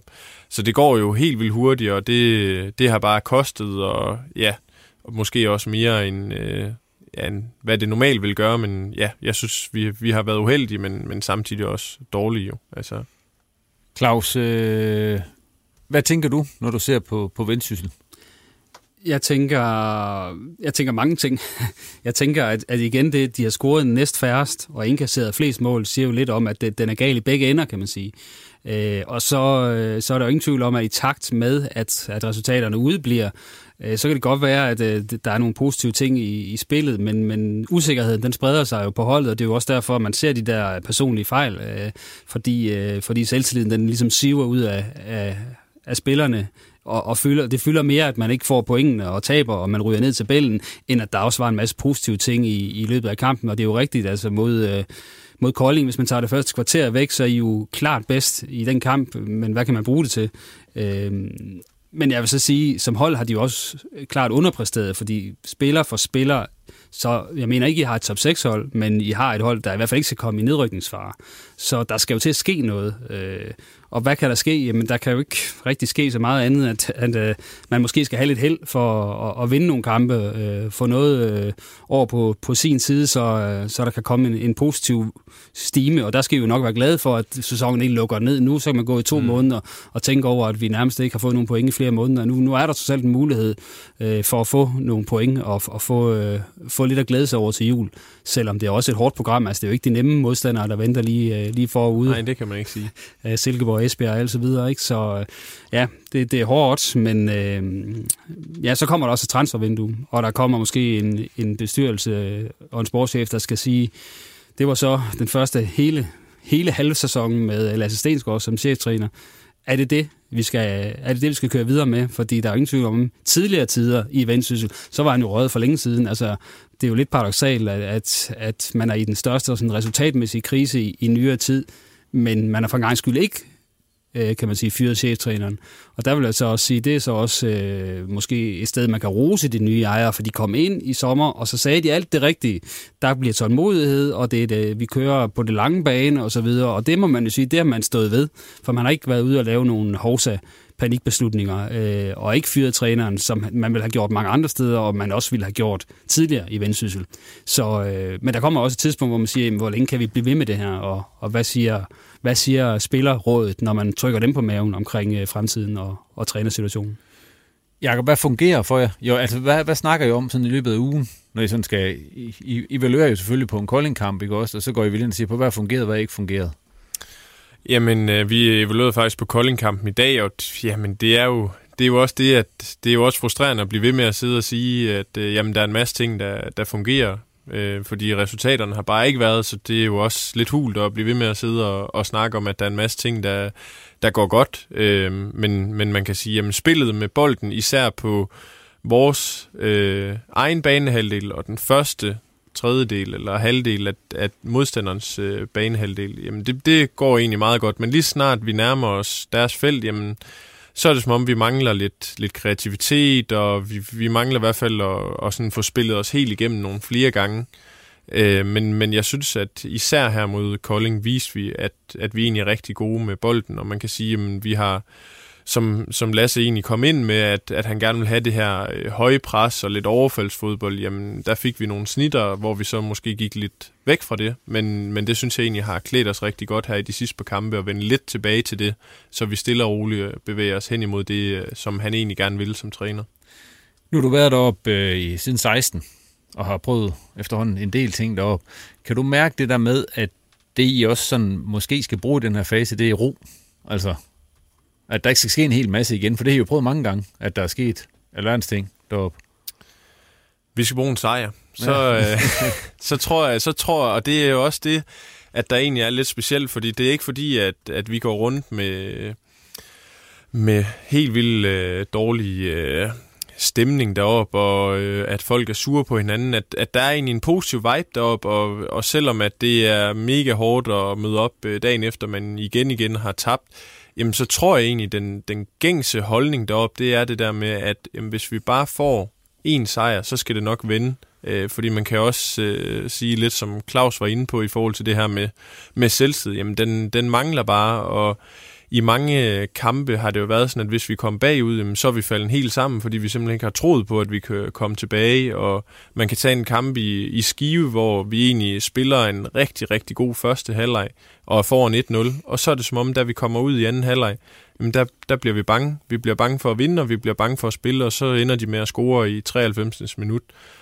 så det går jo helt vildt hurtigt, og det, det har bare kostet, og ja, og måske også mere end, øh, ja, end hvad det normalt vil gøre, men ja, jeg synes, vi, vi har været uheldige, men, men samtidig også dårlige jo. Altså. Claus, øh, hvad tænker du, når du ser på, på Vendsyssel? Jeg tænker, jeg tænker mange ting. Jeg tænker, at, at igen, det, de har scoret næst færrest og indkasseret flest mål, siger jo lidt om, at det, den er gal i begge ender, kan man sige. Øh, og så, øh, så er der jo ingen tvivl om, at i takt med, at, at resultaterne udebliver, øh, så kan det godt være, at øh, der er nogle positive ting i, i spillet, men, men usikkerheden, den spreder sig jo på holdet, og det er jo også derfor, at man ser de der personlige fejl, øh, fordi, øh, fordi selvtilliden, den ligesom siver ud af, af, af spillerne og, og fylder, det fylder mere, at man ikke får pointene og taber, og man ryger ned til bælgen, end at der også var en masse positive ting i, i løbet af kampen, og det er jo rigtigt, altså mod, øh, mod Kolding, hvis man tager det første kvarter væk, så er I jo klart bedst i den kamp, men hvad kan man bruge det til? Øh, men jeg vil så sige, som hold har de jo også klart underpræsteret, fordi spiller for spiller, så jeg mener ikke, I har et top 6 hold, men I har et hold, der i hvert fald ikke skal komme i nedrykningsfare. Så der skal jo til at ske noget. Øh, og hvad kan der ske? Jamen, der kan jo ikke rigtig ske så meget andet, at, at, at man måske skal have lidt held for at, at vinde nogle kampe, øh, få noget øh, over på, på sin side, så, øh, så der kan komme en, en positiv stime, og der skal vi jo nok være glade for, at sæsonen ikke lukker ned nu, så kan man gå i to mm. måneder og tænke over, at vi nærmest ikke har fået nogle point i flere måneder. Nu, nu er der selv en mulighed øh, for at få nogle point og, og få, øh, få lidt at glæde sig over til jul, selvom det er også et hårdt program. Altså, det er jo ikke de nemme modstandere, der venter lige, øh, lige forude. Nej, det kan man ikke sige. Silkeborg, Esbjerg og så videre, ikke? Så øh, ja, det, det er hårdt, men øh, ja, så kommer der også et transfervindue, og der kommer måske en, en bestyrelse og en sportschef, der skal sige, det var så den første hele, hele halve sæson med Lasse Stensgaard som cheftræner. Er det det, vi skal, er det det, vi skal køre videre med? Fordi der er ingen tvivl om tidligere tider i Vendsyssel, så var han jo røget for længe siden. Altså, det er jo lidt paradoxalt, at, at, at man er i den største sådan, resultatmæssige krise i, i nyere tid, men man er for en gang skyld ikke øh, kan man sige, fyret cheftræneren. Og der vil jeg så også sige, det er så også øh, måske et sted, man kan rose de nye ejere, for de kom ind i sommer, og så sagde de alt det rigtige. Der bliver tålmodighed, og det er det, vi kører på det lange bane, og så videre. Og det må man jo sige, det har man stået ved, for man har ikke været ude og lave nogen hovsa panikbeslutninger, øh, og ikke fyret træneren, som man ville have gjort mange andre steder, og man også ville have gjort tidligere i Vendsyssel. Så, øh, men der kommer også et tidspunkt, hvor man siger, jamen, hvor længe kan vi blive ved med det her, og, og hvad siger hvad siger spillerrådet, når man trykker dem på maven omkring øh, fremtiden og, og trænersituationen? Jakob, hvad fungerer for jer? Jo, altså, hvad, hvad snakker I om sådan i løbet af ugen, når I sådan skal... I, I evaluerer jo selvfølgelig på en koldingkamp, ikke også? Og så går I vel ind og siger på, hvad fungerede, hvad ikke fungerede? Jamen, øh, vi evaluerede faktisk på Kolding-kampen i dag, og jamen, det er jo det er jo også det, at det er jo også frustrerende at blive ved med at sidde og sige, at øh, jamen, der er en masse ting, der, der fungerer øh, fordi resultaterne har bare ikke været, så det er jo også lidt hult at blive ved med at sidde og, og snakke om, at der er en masse ting, der, der går godt, øh, men, men man kan sige, at spillet med bolden, især på vores øh, egen banehalvdel og den første tredjedel eller halvdel af, af modstanderens øh, banehalvdel, jamen det, det går egentlig meget godt, men lige snart vi nærmer os deres felt, jamen så er det som om, vi mangler lidt, lidt kreativitet, og vi, vi mangler i hvert fald at, at sådan få spillet os helt igennem nogle flere gange. Øh, men, men jeg synes, at især her mod Kolding viste vi, at, at vi egentlig er rigtig gode med bolden, og man kan sige, at vi har som, som Lasse egentlig kom ind med, at, at han gerne vil have det her øh, høje pres og lidt overfaldsfodbold, jamen der fik vi nogle snitter, hvor vi så måske gik lidt væk fra det, men, men det synes jeg egentlig har klædt os rigtig godt her i de sidste par kampe, og vende lidt tilbage til det, så vi stille og roligt øh, bevæger os hen imod det, øh, som han egentlig gerne vil som træner. Nu har du været deroppe øh, i siden 16, og har prøvet efterhånden en del ting deroppe. Kan du mærke det der med, at det I også sådan måske skal bruge i den her fase, det er ro? Altså, at der ikke skal ske en hel masse igen, for det har I jo prøvet mange gange, at der er sket alverdens ting deroppe. Vi skal bruge en sejr. Så, ja. øh, så tror jeg, så tror jeg, og det er jo også det, at der egentlig er lidt specielt, fordi det er ikke fordi, at, at vi går rundt med, med helt vildt øh, dårlige øh, stemning deroppe, og øh, at folk er sure på hinanden, at, at der er egentlig en positiv vibe deroppe, og, og selvom at det er mega hårdt at møde op øh, dagen efter, man igen igen har tabt, jamen så tror jeg egentlig, den, den gængse holdning deroppe, det er det der med, at jamen, hvis vi bare får en sejr, så skal det nok vende. Øh, fordi man kan også øh, sige lidt, som Claus var inde på i forhold til det her med, med selvtid, jamen den, den mangler bare, og i mange øh, kampe har det jo været sådan, at hvis vi kom bagud, så er vi faldet helt sammen, fordi vi simpelthen ikke har troet på, at vi kan komme tilbage, og man kan tage en kamp i, i Skive, hvor vi egentlig spiller en rigtig, rigtig god første halvleg, og får en 1-0, og så er det som om, da vi kommer ud i anden halvleg, jamen der, der bliver vi bange. Vi bliver bange for at vinde, og vi bliver bange for at spille, og så ender de med at score i 93. minut.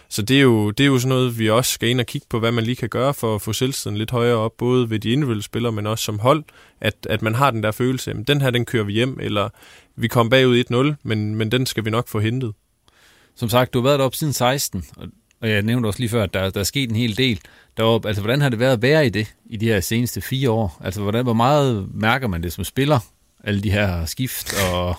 Så det er, jo, det er jo sådan noget, vi også skal ind og kigge på, hvad man lige kan gøre for at få selvtiden lidt højere op, både ved de individuelle spillere, men også som hold, at, at man har den der følelse, at den her, den kører vi hjem, eller vi kom bagud 1-0, men, men den skal vi nok få hentet. Som sagt, du har været deroppe siden 16, og jeg nævnte også lige før, at der, der er sket en hel del deroppe. Altså, hvordan har det været at være i det i de her seneste fire år? Altså, hvordan, hvor meget mærker man det som spiller? Alle de her skift og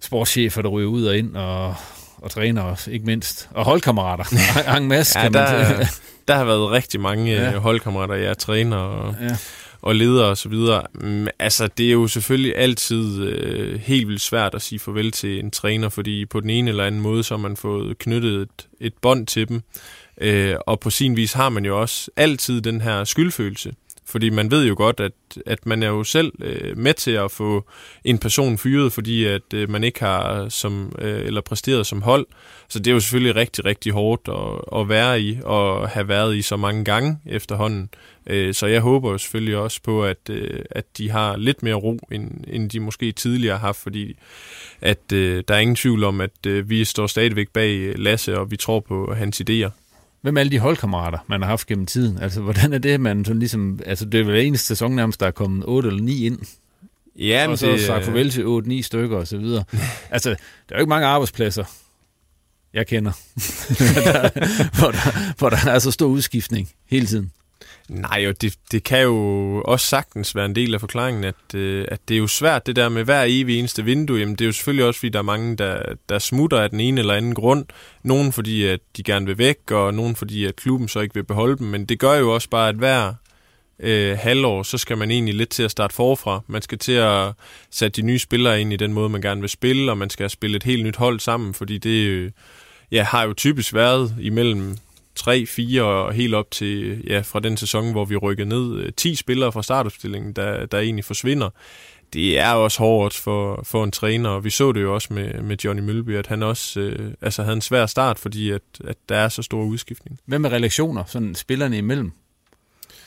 sportschefer, der ryger ud og ind, og, og træner også, ikke mindst. Og holdkammerater. en masse, ja, kan der, der har været rigtig mange ja. holdkammerater, jeg er træner og, ja. og leder og så videre. Mm, altså, det er jo selvfølgelig altid øh, helt vildt svært at sige farvel til en træner, fordi på den ene eller anden måde, så har man fået knyttet et, et bånd til dem. Øh, og på sin vis har man jo også altid den her skyldfølelse. Fordi man ved jo godt, at, at man er jo selv øh, med til at få en person fyret, fordi at øh, man ikke har som øh, eller præsteret som hold. Så det er jo selvfølgelig rigtig, rigtig hårdt at, at være i, og have været i så mange gange efterhånden. Øh, så jeg håber jo selvfølgelig også på, at, øh, at de har lidt mere ro, end, end de måske tidligere har haft, fordi at øh, der er ingen tvivl om, at øh, vi står stadigvæk bag Lasse, og vi tror på hans idéer. Hvem er alle de holdkammerater, man har haft gennem tiden? Altså, hvordan er det, man sådan ligesom... Altså, det er vel eneste sæson nærmest, der er kommet 8 eller 9 ind. Ja, og så det, sagt farvel til 8-9 stykker og så videre. altså, der er jo ikke mange arbejdspladser, jeg kender, der, hvor, der, hvor der er så stor udskiftning hele tiden. Nej, og det, det kan jo også sagtens være en del af forklaringen, at, øh, at det er jo svært det der med hver evig eneste vindue. Jamen, det er jo selvfølgelig også, fordi der er mange, der, der smutter af den ene eller anden grund. Nogen fordi, at de gerne vil væk, og nogen fordi, at klubben så ikke vil beholde dem. Men det gør jo også bare, at hver øh, halvår, så skal man egentlig lidt til at starte forfra. Man skal til at sætte de nye spillere ind i den måde, man gerne vil spille, og man skal spille et helt nyt hold sammen, fordi det øh, ja, har jo typisk været imellem 3, 4 og helt op til, ja, fra den sæson, hvor vi rykkede ned, øh, 10 spillere fra startopstillingen, der, der egentlig forsvinder. Det er også hårdt for, for en træner, og vi så det jo også med, med Johnny Mølby, at han også øh, altså havde en svær start, fordi at, at der er så stor udskiftning. Hvem er relationer, sådan spillerne imellem?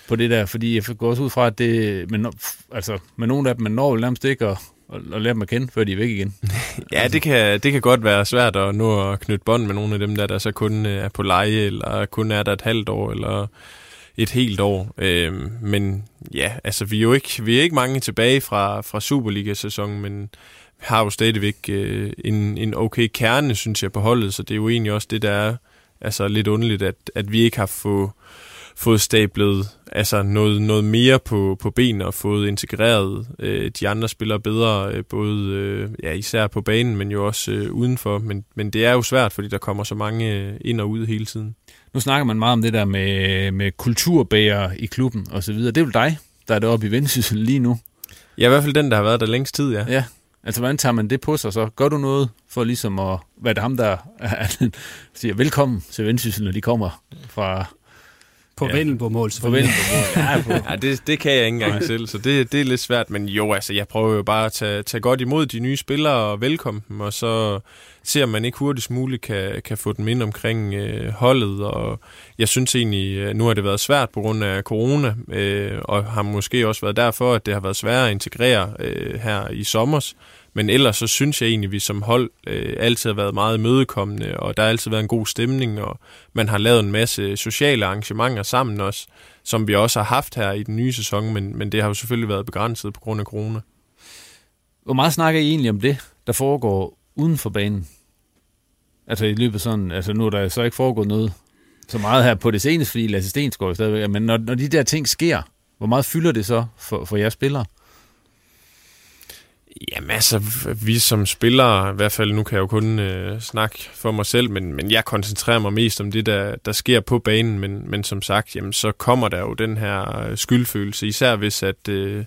på det der, fordi jeg går også ud fra, at det, men, altså, med nogle af dem, man når vel nærmest ikke at, og, og lære dem at kende, før de er væk igen. ja, altså. det kan, det kan godt være svært at nå at knytte bånd med nogle af dem, der, der så kun øh, er på leje, eller kun er der et halvt år, eller et helt år. Øhm, men ja, altså vi er jo ikke, vi er ikke mange tilbage fra, fra Superliga-sæsonen, men har jo stadigvæk øh, en, en okay kerne, synes jeg, på holdet, så det er jo egentlig også det, der er altså lidt underligt, at, at vi ikke har fået fået stablet altså noget, noget mere på, på ben og fået integreret øh, de andre spillere bedre, øh, både øh, ja, især på banen, men jo også øh, udenfor. Men, men det er jo svært, fordi der kommer så mange øh, ind og ud hele tiden. Nu snakker man meget om det der med, med kulturbærer i klubben og så videre. Det er vel dig, der er deroppe i Vendsyssel lige nu? Ja, i hvert fald den, der har været der længst tid, ja. Ja, altså hvordan tager man det på sig så? Gør du noget for ligesom at være det ham, der siger velkommen til Vendsyssel, når de kommer fra På Ja. ja. på mål, Forvent selvfølgelig. på mål. Ja. Ja, det, det kan jeg ikke engang selv, så det, det er lidt svært. Men jo, altså, jeg prøver jo bare at tage, tage godt imod de nye spillere og velkomme dem, og så ser man ikke hurtigst muligt kan, kan få dem ind omkring øh, holdet. Og jeg synes egentlig, øh, nu har det været svært på grund af corona, øh, og har måske også været derfor, at det har været sværere at integrere øh, her i sommers. Men ellers så synes jeg egentlig, at vi som hold øh, altid har været meget imødekommende, og der har altid været en god stemning, og man har lavet en masse sociale arrangementer sammen også, som vi også har haft her i den nye sæson, men, men det har jo selvfølgelig været begrænset på grund af corona. Hvor meget snakker I egentlig om det, der foregår uden for banen? Altså i løbet sådan, altså nu er der så ikke foregået noget så meget her på det seneste, fordi Lasse Stensgaard jo stadigvæk, men når, når de der ting sker, hvor meget fylder det så for, for jeres spillere? Jamen altså, vi som spillere, i hvert fald nu kan jeg jo kun øh, snakke for mig selv, men, men jeg koncentrerer mig mest om det, der, der sker på banen, men, men som sagt, jamen, så kommer der jo den her øh, skyldfølelse, især hvis at øh,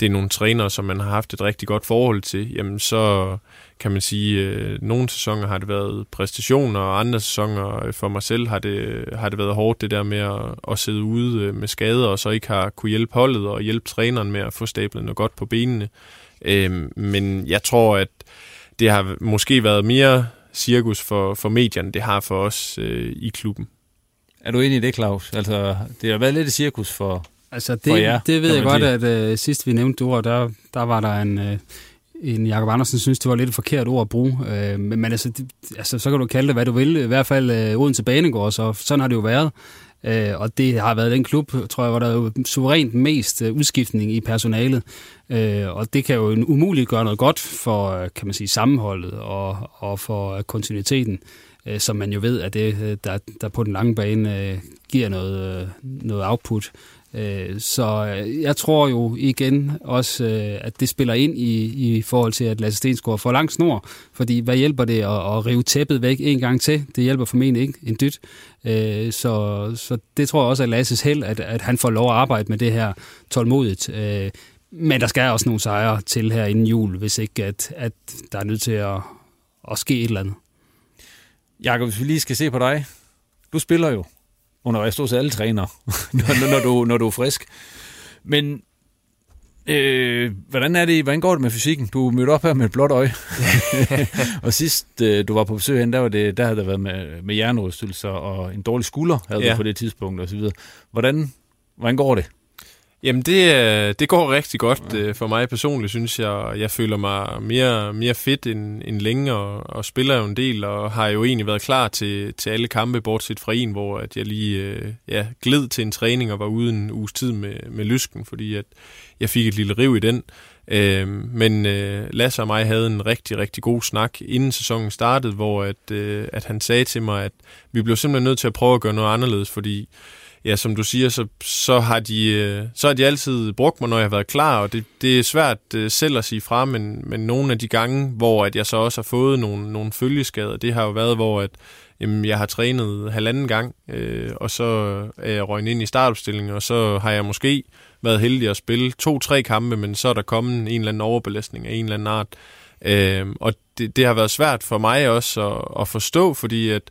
det er nogle trænere, som man har haft et rigtig godt forhold til, jamen så kan man sige, øh, nogle sæsoner har det været præstationer, og andre sæsoner øh, for mig selv har det, har det været hårdt, det der med at, at sidde ude øh, med skader, og så ikke har kunne hjælpe holdet og hjælpe træneren med at få stablet noget godt på benene. Øhm, men jeg tror, at det har måske været mere cirkus for, for medierne, det har for os øh, i klubben. Er du enig i det, Claus? Altså, det har været lidt et cirkus for... Altså, For det, jer, det ved jeg godt, sige. at uh, sidst vi nævnte ord, der, der var der en, uh, en Jakob Andersen, synes, det var lidt et forkert ord at bruge. Øh, men, altså, det, altså, så kan du kalde det, hvad du vil. I hvert fald uh, Odense Banegård, så sådan har det jo været. Øh, og det har været den klub, tror jeg, hvor der er jo suverænt mest øh, udskiftning i personalet. Øh, og det kan jo umuligt gøre noget godt for, øh, kan man sige, sammenholdet og, og for kontinuiteten, øh, som man jo ved, at det, der, der på den lange bane øh, giver noget, noget output. Øh, så øh, jeg tror jo igen også, øh, at det spiller ind i, i forhold til, at Lasse Stensgaard får lang snor. Fordi hvad hjælper det at, at rive tæppet væk en gang til? Det hjælper formentlig ikke en dyt. Så, så det tror jeg også er Lasses held, at, at han får lov at arbejde med det her tålmodigt. Men der skal også nogle sejre til her inden jul, hvis ikke at, at der er nødt til at, at ske et eller andet. Jakob, hvis vi lige skal se på dig. Du spiller jo under stort set alle træner, når, når, du, når du er frisk. Men øh, hvordan er det, hvordan går det med fysikken? Du mødte op her med et blåt øje. og sidst øh, du var på besøg hen, der, var det, der havde der været med, med hjernerystelser og en dårlig skulder, havde. Ja. du på det tidspunkt osv. Hvordan, hvordan går det? Jamen, det, øh, det går rigtig godt øh, for mig personligt, synes jeg. Jeg føler mig mere, mere fedt end, end længe, og, og spiller jo en del, og har jo egentlig været klar til, til alle kampe, bortset fra en, hvor at jeg lige øh, ja, gled til en træning og var ude en uges tid med, med lysken, fordi at jeg fik et lille riv i den. Øh, men øh, Lasse og mig havde en rigtig, rigtig god snak, inden sæsonen startede, hvor at, øh, at han sagde til mig, at vi blev simpelthen nødt til at prøve at gøre noget anderledes, fordi ja, som du siger, så, så, har de, øh, så har de altid brugt mig, når jeg har været klar, og det, det er svært øh, selv at sige fra, men, men nogle af de gange, hvor at jeg så også har fået nogle, nogle følgeskader, det har jo været, hvor at, jamen, jeg har trænet halvanden gang, øh, og så er jeg røgnet ind i startopstillingen, og så har jeg måske været heldig at spille to-tre kampe, men så er der kommet en eller anden overbelastning af en eller anden art. Øh, og det, det har været svært for mig også at, at forstå, fordi at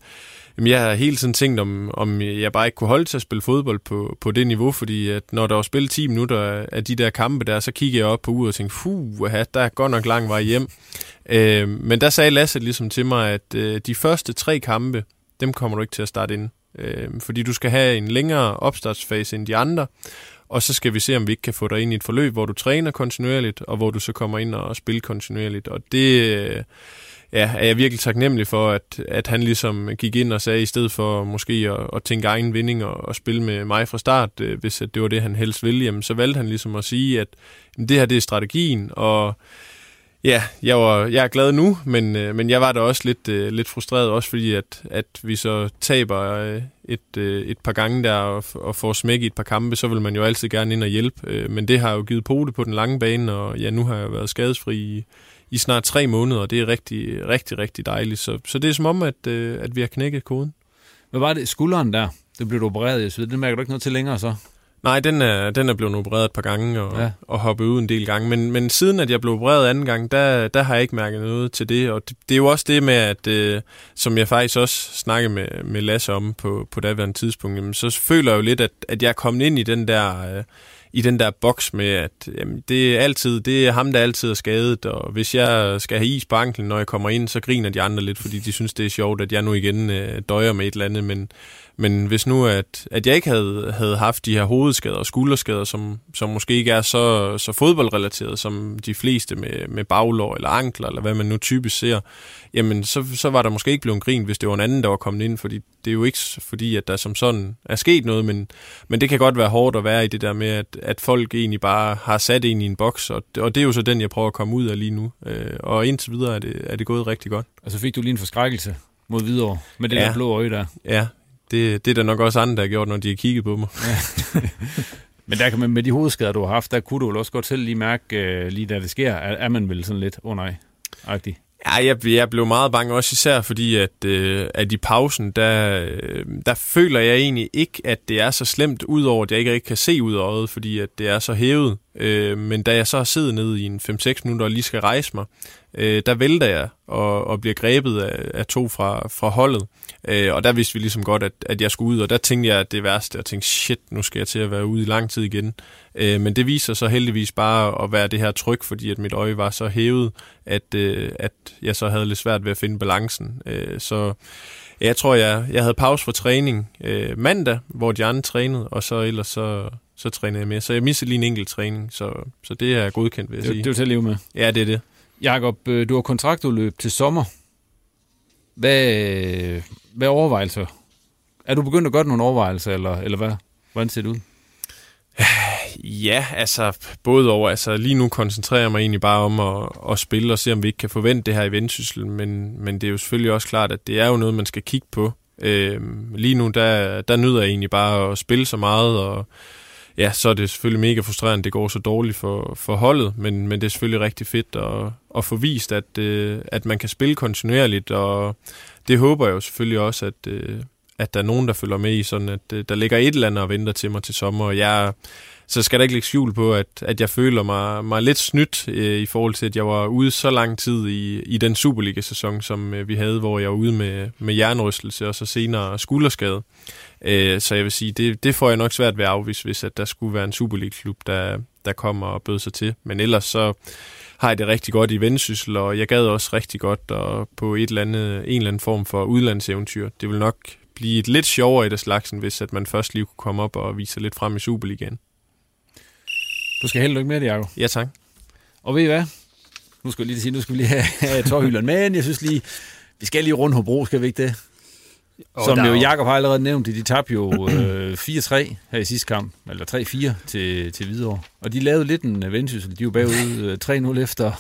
Jamen, jeg har hele tiden tænkt, om, om jeg bare ikke kunne holde til at spille fodbold på, på det niveau, fordi at når der var spillet 10 minutter af de der kampe der, så kiggede jeg op på uret og tænkte, fuh, der er godt nok lang vej hjem. Øh, men der sagde Lasse ligesom til mig, at øh, de første tre kampe, dem kommer du ikke til at starte ind. Øh, fordi du skal have en længere opstartsfase end de andre, og så skal vi se, om vi ikke kan få dig ind i et forløb, hvor du træner kontinuerligt, og hvor du så kommer ind og spiller kontinuerligt. Og det... Øh, ja, er jeg virkelig taknemmelig for, at, at han ligesom gik ind og sagde, i stedet for måske at, at tænke egen vinding og, og spille med mig fra start, øh, hvis at det var det, han helst ville, jamen, så valgte han ligesom at sige, at jamen, det her det er strategien, og ja, jeg, var, jeg er glad nu, men, øh, men jeg var da også lidt, øh, lidt frustreret, også fordi at, at vi så taber øh, et, øh, et par gange der og, og får smæk i et par kampe, så vil man jo altid gerne ind og hjælpe, øh, men det har jo givet pote på den lange bane, og ja, nu har jeg været skadesfri i, i snart tre måneder, og det er rigtig, rigtig, rigtig dejligt. Så, så det er som om, at, øh, at vi har knækket koden. Hvad var det? Skulderen der, det blev du opereret i, så det mærker du ikke noget til længere så? Nej, den er, den er blevet opereret et par gange og, ja. og hoppet ud en del gange. Men, men siden at jeg blev opereret anden gang, der, der har jeg ikke mærket noget til det. Og det, det er jo også det med, at øh, som jeg faktisk også snakkede med, med Lasse om på, på daværende tidspunkt, jamen, så føler jeg jo lidt, at, at jeg er kommet ind i den der... Øh, i den der boks med, at jamen, det er altid det er ham, der altid er skadet, og hvis jeg skal have is på anklen, når jeg kommer ind, så griner de andre lidt, fordi de synes, det er sjovt, at jeg nu igen øh, døjer med et eller andet, men, men hvis nu, at, at jeg ikke havde, havde haft de her hovedskader og skulderskader, som, som måske ikke er så, så fodboldrelateret som de fleste med, med baglår eller ankler, eller hvad man nu typisk ser, jamen så, så var der måske ikke blevet grin, hvis det var en anden, der var kommet ind, fordi det er jo ikke fordi, at der som sådan er sket noget, men, men det kan godt være hårdt at være i det der med, at, at folk egentlig bare har sat en i en boks, og, og det er jo så den, jeg prøver at komme ud af lige nu. Øh, og indtil videre er det, er det gået rigtig godt. Og så fik du lige en forskrækkelse mod Hvidovre med det Ja. der blå øje der. Ja, det, det er der nok også andre, der har gjort, når de har kigget på mig. Men der kan man, med de hovedskader, du har haft, der kunne du vel også godt selv lige mærke, øh, lige da det sker, er, er man vel sådan lidt, åh oh, nej, agtig. Ja, jeg, jeg blev meget bange, også især fordi, at, øh, at i pausen, der, øh, der føler jeg egentlig ikke, at det er så slemt, udover at jeg ikke rigtig kan se ud af øjet, fordi at det er så hævet. Øh, men da jeg så har siddet nede i en 5-6 minutter og lige skal rejse mig, øh, der vælter jeg og, og bliver grebet af, af to fra, fra holdet. Øh, og der vidste vi ligesom godt, at, at jeg skulle ud, og der tænkte jeg, at det værste, jeg tænkte, shit, nu skal jeg til at være ude i lang tid igen. Øh, men det viser sig heldigvis bare at være det her tryk, fordi at mit øje var så hævet, at, øh, at jeg så havde lidt svært ved at finde balancen. Øh, så jeg tror, jeg, jeg havde pause for træning øh, mandag, hvor andre trænede, og så ellers så, så trænede jeg mere. Så jeg missede lige en enkelt træning, så, så det er godkendt, vil jeg Det, sige. det er til at leve med. Ja, det er det. Jakob, øh, du har kontraktudløb til sommer. Hvad, hvad overvejelser? Er du begyndt at gøre nogle overvejelser, eller, eller hvad? Hvordan ser det ud? Ja, altså både over. Altså lige nu koncentrerer jeg mig egentlig bare om at, at spille og se, om vi ikke kan forvente det her i vendsyssel. Men, men det er jo selvfølgelig også klart, at det er jo noget, man skal kigge på. Øhm, lige nu, der, der nyder jeg egentlig bare at spille så meget, og ja, så er det selvfølgelig mega frustrerende, det går så dårligt for, for holdet, men, men det er selvfølgelig rigtig fedt at, at få vist, at, øh, at man kan spille kontinuerligt, og det håber jeg jo selvfølgelig også, at, øh, at der er nogen, der følger med i, sådan at øh, der ligger et eller andet og venter til mig til sommer, og jeg så skal der ikke lægge skjul på, at, at jeg føler mig, mig lidt snydt øh, i forhold til, at jeg var ude så lang tid i, i den Superliga-sæson, som øh, vi havde, hvor jeg var ude med, med jernrystelse og så senere skulderskade. Øh, så jeg vil sige, det, det får jeg nok svært ved at afvise, hvis at der skulle være en Superliga-klub, der, der kommer og bød sig til. Men ellers så har jeg det rigtig godt i vendsyssel, og jeg gad også rigtig godt og på et eller andet, en eller anden form for udlandseventyr. Det vil nok blive et lidt sjovere i det slagsen, hvis at man først lige kunne komme op og vise sig lidt frem i Superligaen. Du skal held og lykke med det, Jacob. Ja, tak. Og ved I hvad? Nu skal, jeg lige sige, nu skal vi lige have, have tårhylderen, men jeg synes lige, vi skal lige rundt Hobro, skal vi ikke det? Og Som jo Jakob har allerede nævnt, de tabte jo øh, 4-3 her i sidste kamp, eller 3-4 til, til Hvidovre. Og de lavede lidt en vendsyssel. De jo bagud øh, 3-0 efter.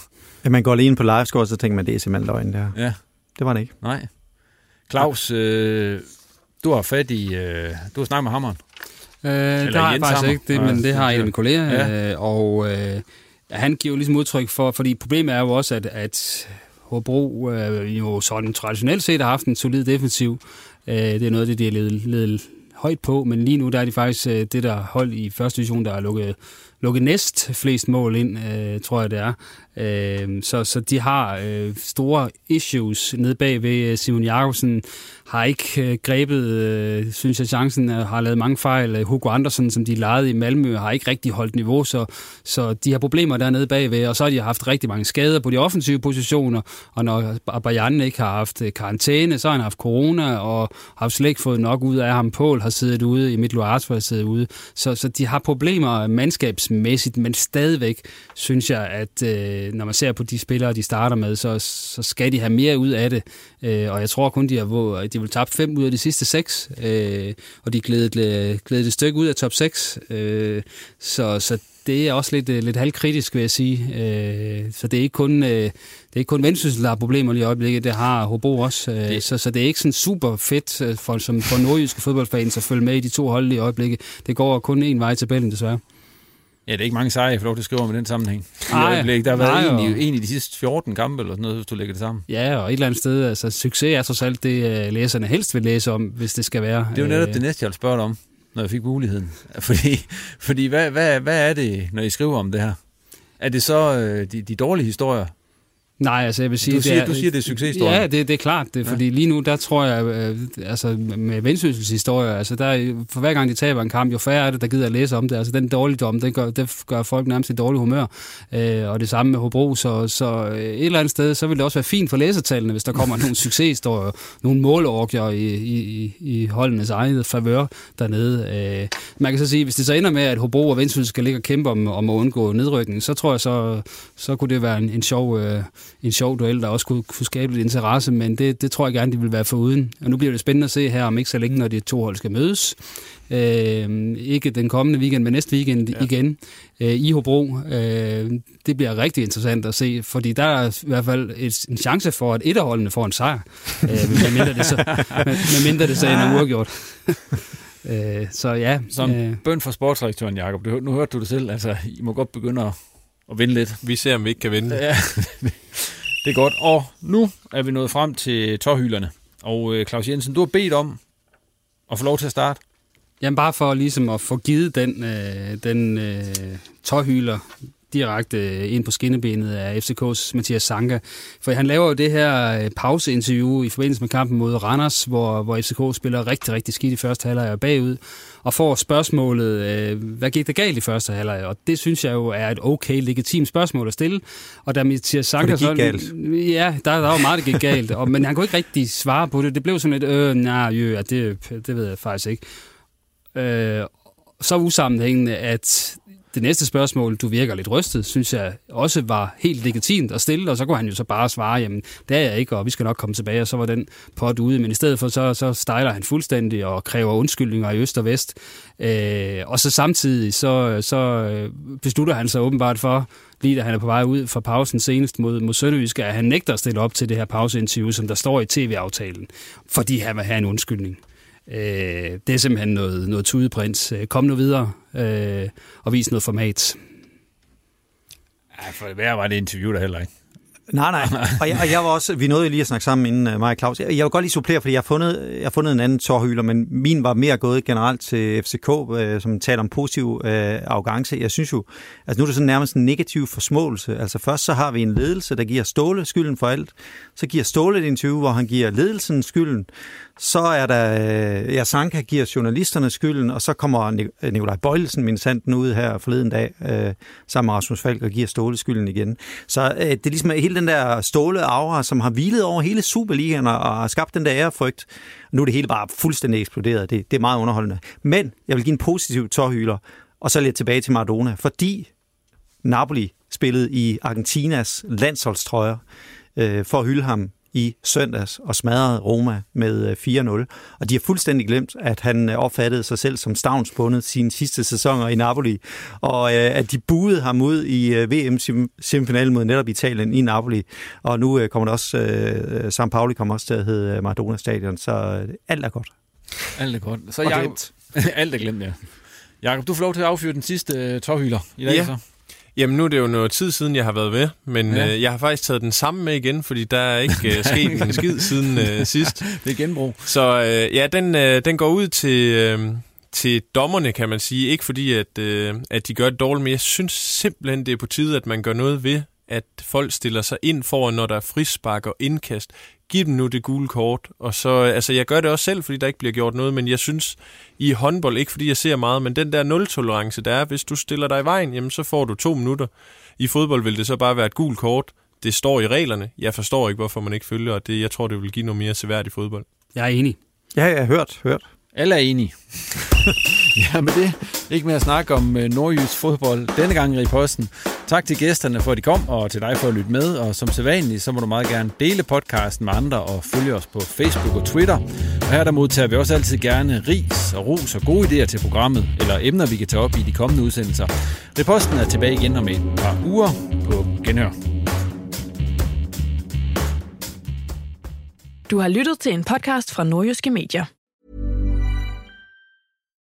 Ja, man går lige ind på livescore, så tænker man, det er simpelthen løgn der. Ja, Det var det ikke. nej. Claus, øh, du har fat i... Øh, du har snakket med hammeren. Øh, det har jeg faktisk Hammer. ikke, det, men det har en af mine kolleger, Ja. ja. øh, og øh, han giver jo ligesom udtryk for, fordi problemet er jo også, at, at Hobro øh, jo sådan traditionelt set har haft en solid defensiv. Øh, det er noget af det, de har ledet, ledet højt på, men lige nu der er de faktisk øh, det, der hold i første division, der har lukket, lukket næst flest mål ind, øh, tror jeg det er. Øh, så, så de har øh, store issues nede bag ved øh, Simon Jakobsen, har ikke øh, grebet, øh, synes jeg, chancen, øh, har lavet mange fejl. Øh, Hugo Andersen, som de lejede i Malmø, har ikke rigtig holdt niveau, så, så de har problemer dernede bagved, og så har de haft rigtig mange skader på de offensive positioner, og når Bajan ikke har haft karantæne, så har han haft corona, og har slet ikke fået nok ud af ham. Pål har siddet ude, i Midtlo Arts har siddet ude, så, så de har problemer mandskabsmæssigt, men stadigvæk synes jeg, at øh, når man ser på de spillere, de starter med, så, så skal de have mere ud af det, øh, og jeg tror kun, de har, de vil tabe fem ud af de sidste seks, øh, og de glædet, glædet et stykke ud af top 6, øh, så, så det er også lidt, øh, lidt halvkritisk, vil jeg sige. Øh, så det er ikke kun, øh, det er ikke kun Vendsyssel, der har problemer lige i øjeblikket, det har Hobro også. Øh, Det- så, så det er ikke sådan super fedt øh, for, som for nordjyske fodboldfans at følge med i de to hold i øjeblikket. Det går kun en vej i tabellen, desværre. Ja, det er ikke mange sejre, jeg får lov til at skrive om i den sammenhæng. I Nej, øjeblikket. Der har været nej, en, i, en i de sidste 14 kampe, eller sådan noget, hvis du lægger det sammen. Ja, og et eller andet sted, altså succes er trods alt det, øh, læserne helst vil læse om, hvis det skal være. Det er jo netop Øh, det næste, jeg vil spørge dig om. når jeg fik muligheden. Fordi, fordi hvad, hvad, hvad er det, når I skriver om det her? Er det så øh, de, de dårlige historier, Nej, altså jeg vil sige... Du siger, det er, du siger det er succeshistorien. Ja, det, det er klart. Det, Ja. fordi lige nu, der tror jeg, øh, altså med vendsyssels historier, altså der, er- for hver gang de taber en kamp, jo færre er det, der gider at læse om det. Altså den dårligdom, den gør, det gør folk nærmest i dårlig humør. Øh, og det samme med Hobro, så, så øh, et eller andet sted, så vil det også være fint for læsertallene, hvis der kommer nogle succeshistorier, nogle målorgier i, i, i, i holdenes eget favør dernede. Øh, man kan så sige, hvis det så ender med, at Hobro og Vendsyssel skal ligge og kæmpe om, om at undgå nedrykning, så tror jeg så, så kunne det være en, en sjov... Øh, en sjov duel, der også kunne, kunne skabe lidt interesse, men det, det tror jeg gerne, de vil være foruden. Og nu bliver det spændende at se her, om ikke så længe, når de to hold skal mødes. Øh, ikke den kommende weekend, men næste weekend ja. igen øh, i Hobro. Øh, det bliver rigtig interessant at se, fordi der er i hvert fald et, en chance for, at et af holdene får en sejr. Øh, medmindre det så, med, medmindre det så ender uafgjort. øh, så ja. Som øh, bøn for sportsdirektøren, Jacob. Du, nu hørte du det selv. Altså, I må godt begynde at, at vinde lidt. Vi ser, om vi ikke kan vinde. Ja, det er godt. Og nu er vi nået frem til tårhylderne. Og øh, Claus Jensen, du har bedt om at få lov til at starte. Jamen bare for ligesom at få givet den, øh, den øh, tårhyler direkte øh, ind på skinnebenet af FCK's Mathias Sanka. For han laver jo det her øh, pauseinterview i forbindelse med kampen mod Randers, hvor, hvor FCK spiller rigtig, rigtig skidt i første halvleg og bagud, og får spørgsmålet, øh, hvad gik der galt i første halvleg? Og det synes jeg jo er et okay, legitimt spørgsmål at stille. Og da Mathias Sanka... For det gik så, Ja, der, der var meget, der gik galt. Og, men han kunne ikke rigtig svare på det. Det blev sådan lidt, øh, nej, jø, ja, det, det ved jeg faktisk ikke øh, så usammenhængende, at det næste spørgsmål, du virker lidt rystet, synes jeg også var helt legitimt at stille, og så kunne han jo så bare svare, jamen det er jeg ikke, og vi skal nok komme tilbage, og så var den pot ude. Men i stedet for, så, så stejler han fuldstændig og kræver undskyldninger i øst og vest. Øh, og så samtidig, så, så øh, beslutter han sig åbenbart for, lige da han er på vej ud fra pausen senest mod, mod Sønderjyske, at han nægter at stille op til det her pauseinterview, som der står i tv-aftalen, fordi han vil have en undskyldning. Øh, det er simpelthen noget, noget tudeprins. Øh, Kom nu videre øh, og vis noget format. Ja, for værre var det interview der heller ikke. Nej, nej. Og jeg, og jeg var også, vi nåede jo lige at snakke sammen inden uh, mig og Claus. Jeg, jeg vil godt lige supplere, fordi jeg har fundet, jeg har fundet en anden tårhyler, men min var mere gået generelt til FCK, uh, som taler om positiv uh, arrogance. Jeg synes jo, altså nu er det sådan nærmest en negativ forsmåelse. Altså først så har vi en ledelse, der giver Ståle skylden for alt. Så giver Ståle et interview, hvor han giver ledelsen skylden. Så er der, øh, ja, Sanka giver journalisterne skylden, og så kommer øh, Nikolaj Bøjlesen, min sanden, ud her forleden dag, uh, sammen med Rasmus Falk, og giver Ståle skylden igen. Så det er ligesom hele den der Ståle aura, som har hvilet over hele Superligaen og og har skabt den der ærefrygt. Nu er det hele bare fuldstændig eksploderet. Det, det er meget underholdende. Men jeg vil give en positiv tårhyler, og så lidt tilbage til Maradona, fordi Napoli spillede i Argentinas landsholdstrøjer øh, for at hylde ham i søndags og smadrede Roma med øh, 4-0. Og de har fuldstændig glemt, at han øh, opfattede sig selv som stavnsbundet sine sidste sæsoner i Napoli, og øh, at de buede ham ud i øh, VM-semifinalen mod netop Italien i Napoli. Og nu øh, kommer der også, øh, San Pauli kommer også til at hedde øh, Maradona Stadion, så øh, alt er godt. Alt er godt. Så Og Jacob, glemt. alt er glemt, ja. Jakob, du får lov til at affyre den sidste uh, tårhyler i dag, Ja. så. Jamen nu er det jo noget tid siden, jeg har været med, men Ja. øh, jeg har faktisk taget den samme med igen, fordi der er ikke øh, sket en skid siden øh, sidst. Det er genbrug. Så øh, ja, den, øh, den går ud til, øh, til dommerne, kan man sige. Ikke fordi, at, øh, at de gør det dårligt, men jeg synes simpelthen, det er på tide, at man gør noget ved, at folk stiller sig ind foran, når der er frispark og indkast. Giv dem nu det gule kort. Og så, altså jeg gør det også selv, fordi der ikke bliver gjort noget, men jeg synes i håndbold, ikke fordi jeg ser meget, men den der nul-tolerance, der er, hvis du stiller dig i vejen, jamen så får du to minutter. I fodbold vil det så bare være et gult kort. Det står i reglerne. Jeg forstår ikke, hvorfor man ikke følger, og det, jeg tror, det vil give noget mere seværdigt fodbold. Jeg er enig. Ja, jeg har hørt, hørt. Alle er enige. ja, med det ikke mere at snakke om uh, nordjysk fodbold denne gang i posten. Tak til gæsterne for, at de kom, og til dig for at lytte med. Og som sædvanligt, så må du meget gerne dele podcasten med andre og følge os på Facebook og Twitter. Og her der modtager vi også altid gerne ris og ros og gode idéer til programmet, eller emner, vi kan tage op i de kommende udsendelser. Reposten er tilbage igen om et par uger på Genhør. Du har lyttet til en podcast fra Nordjyske Medier.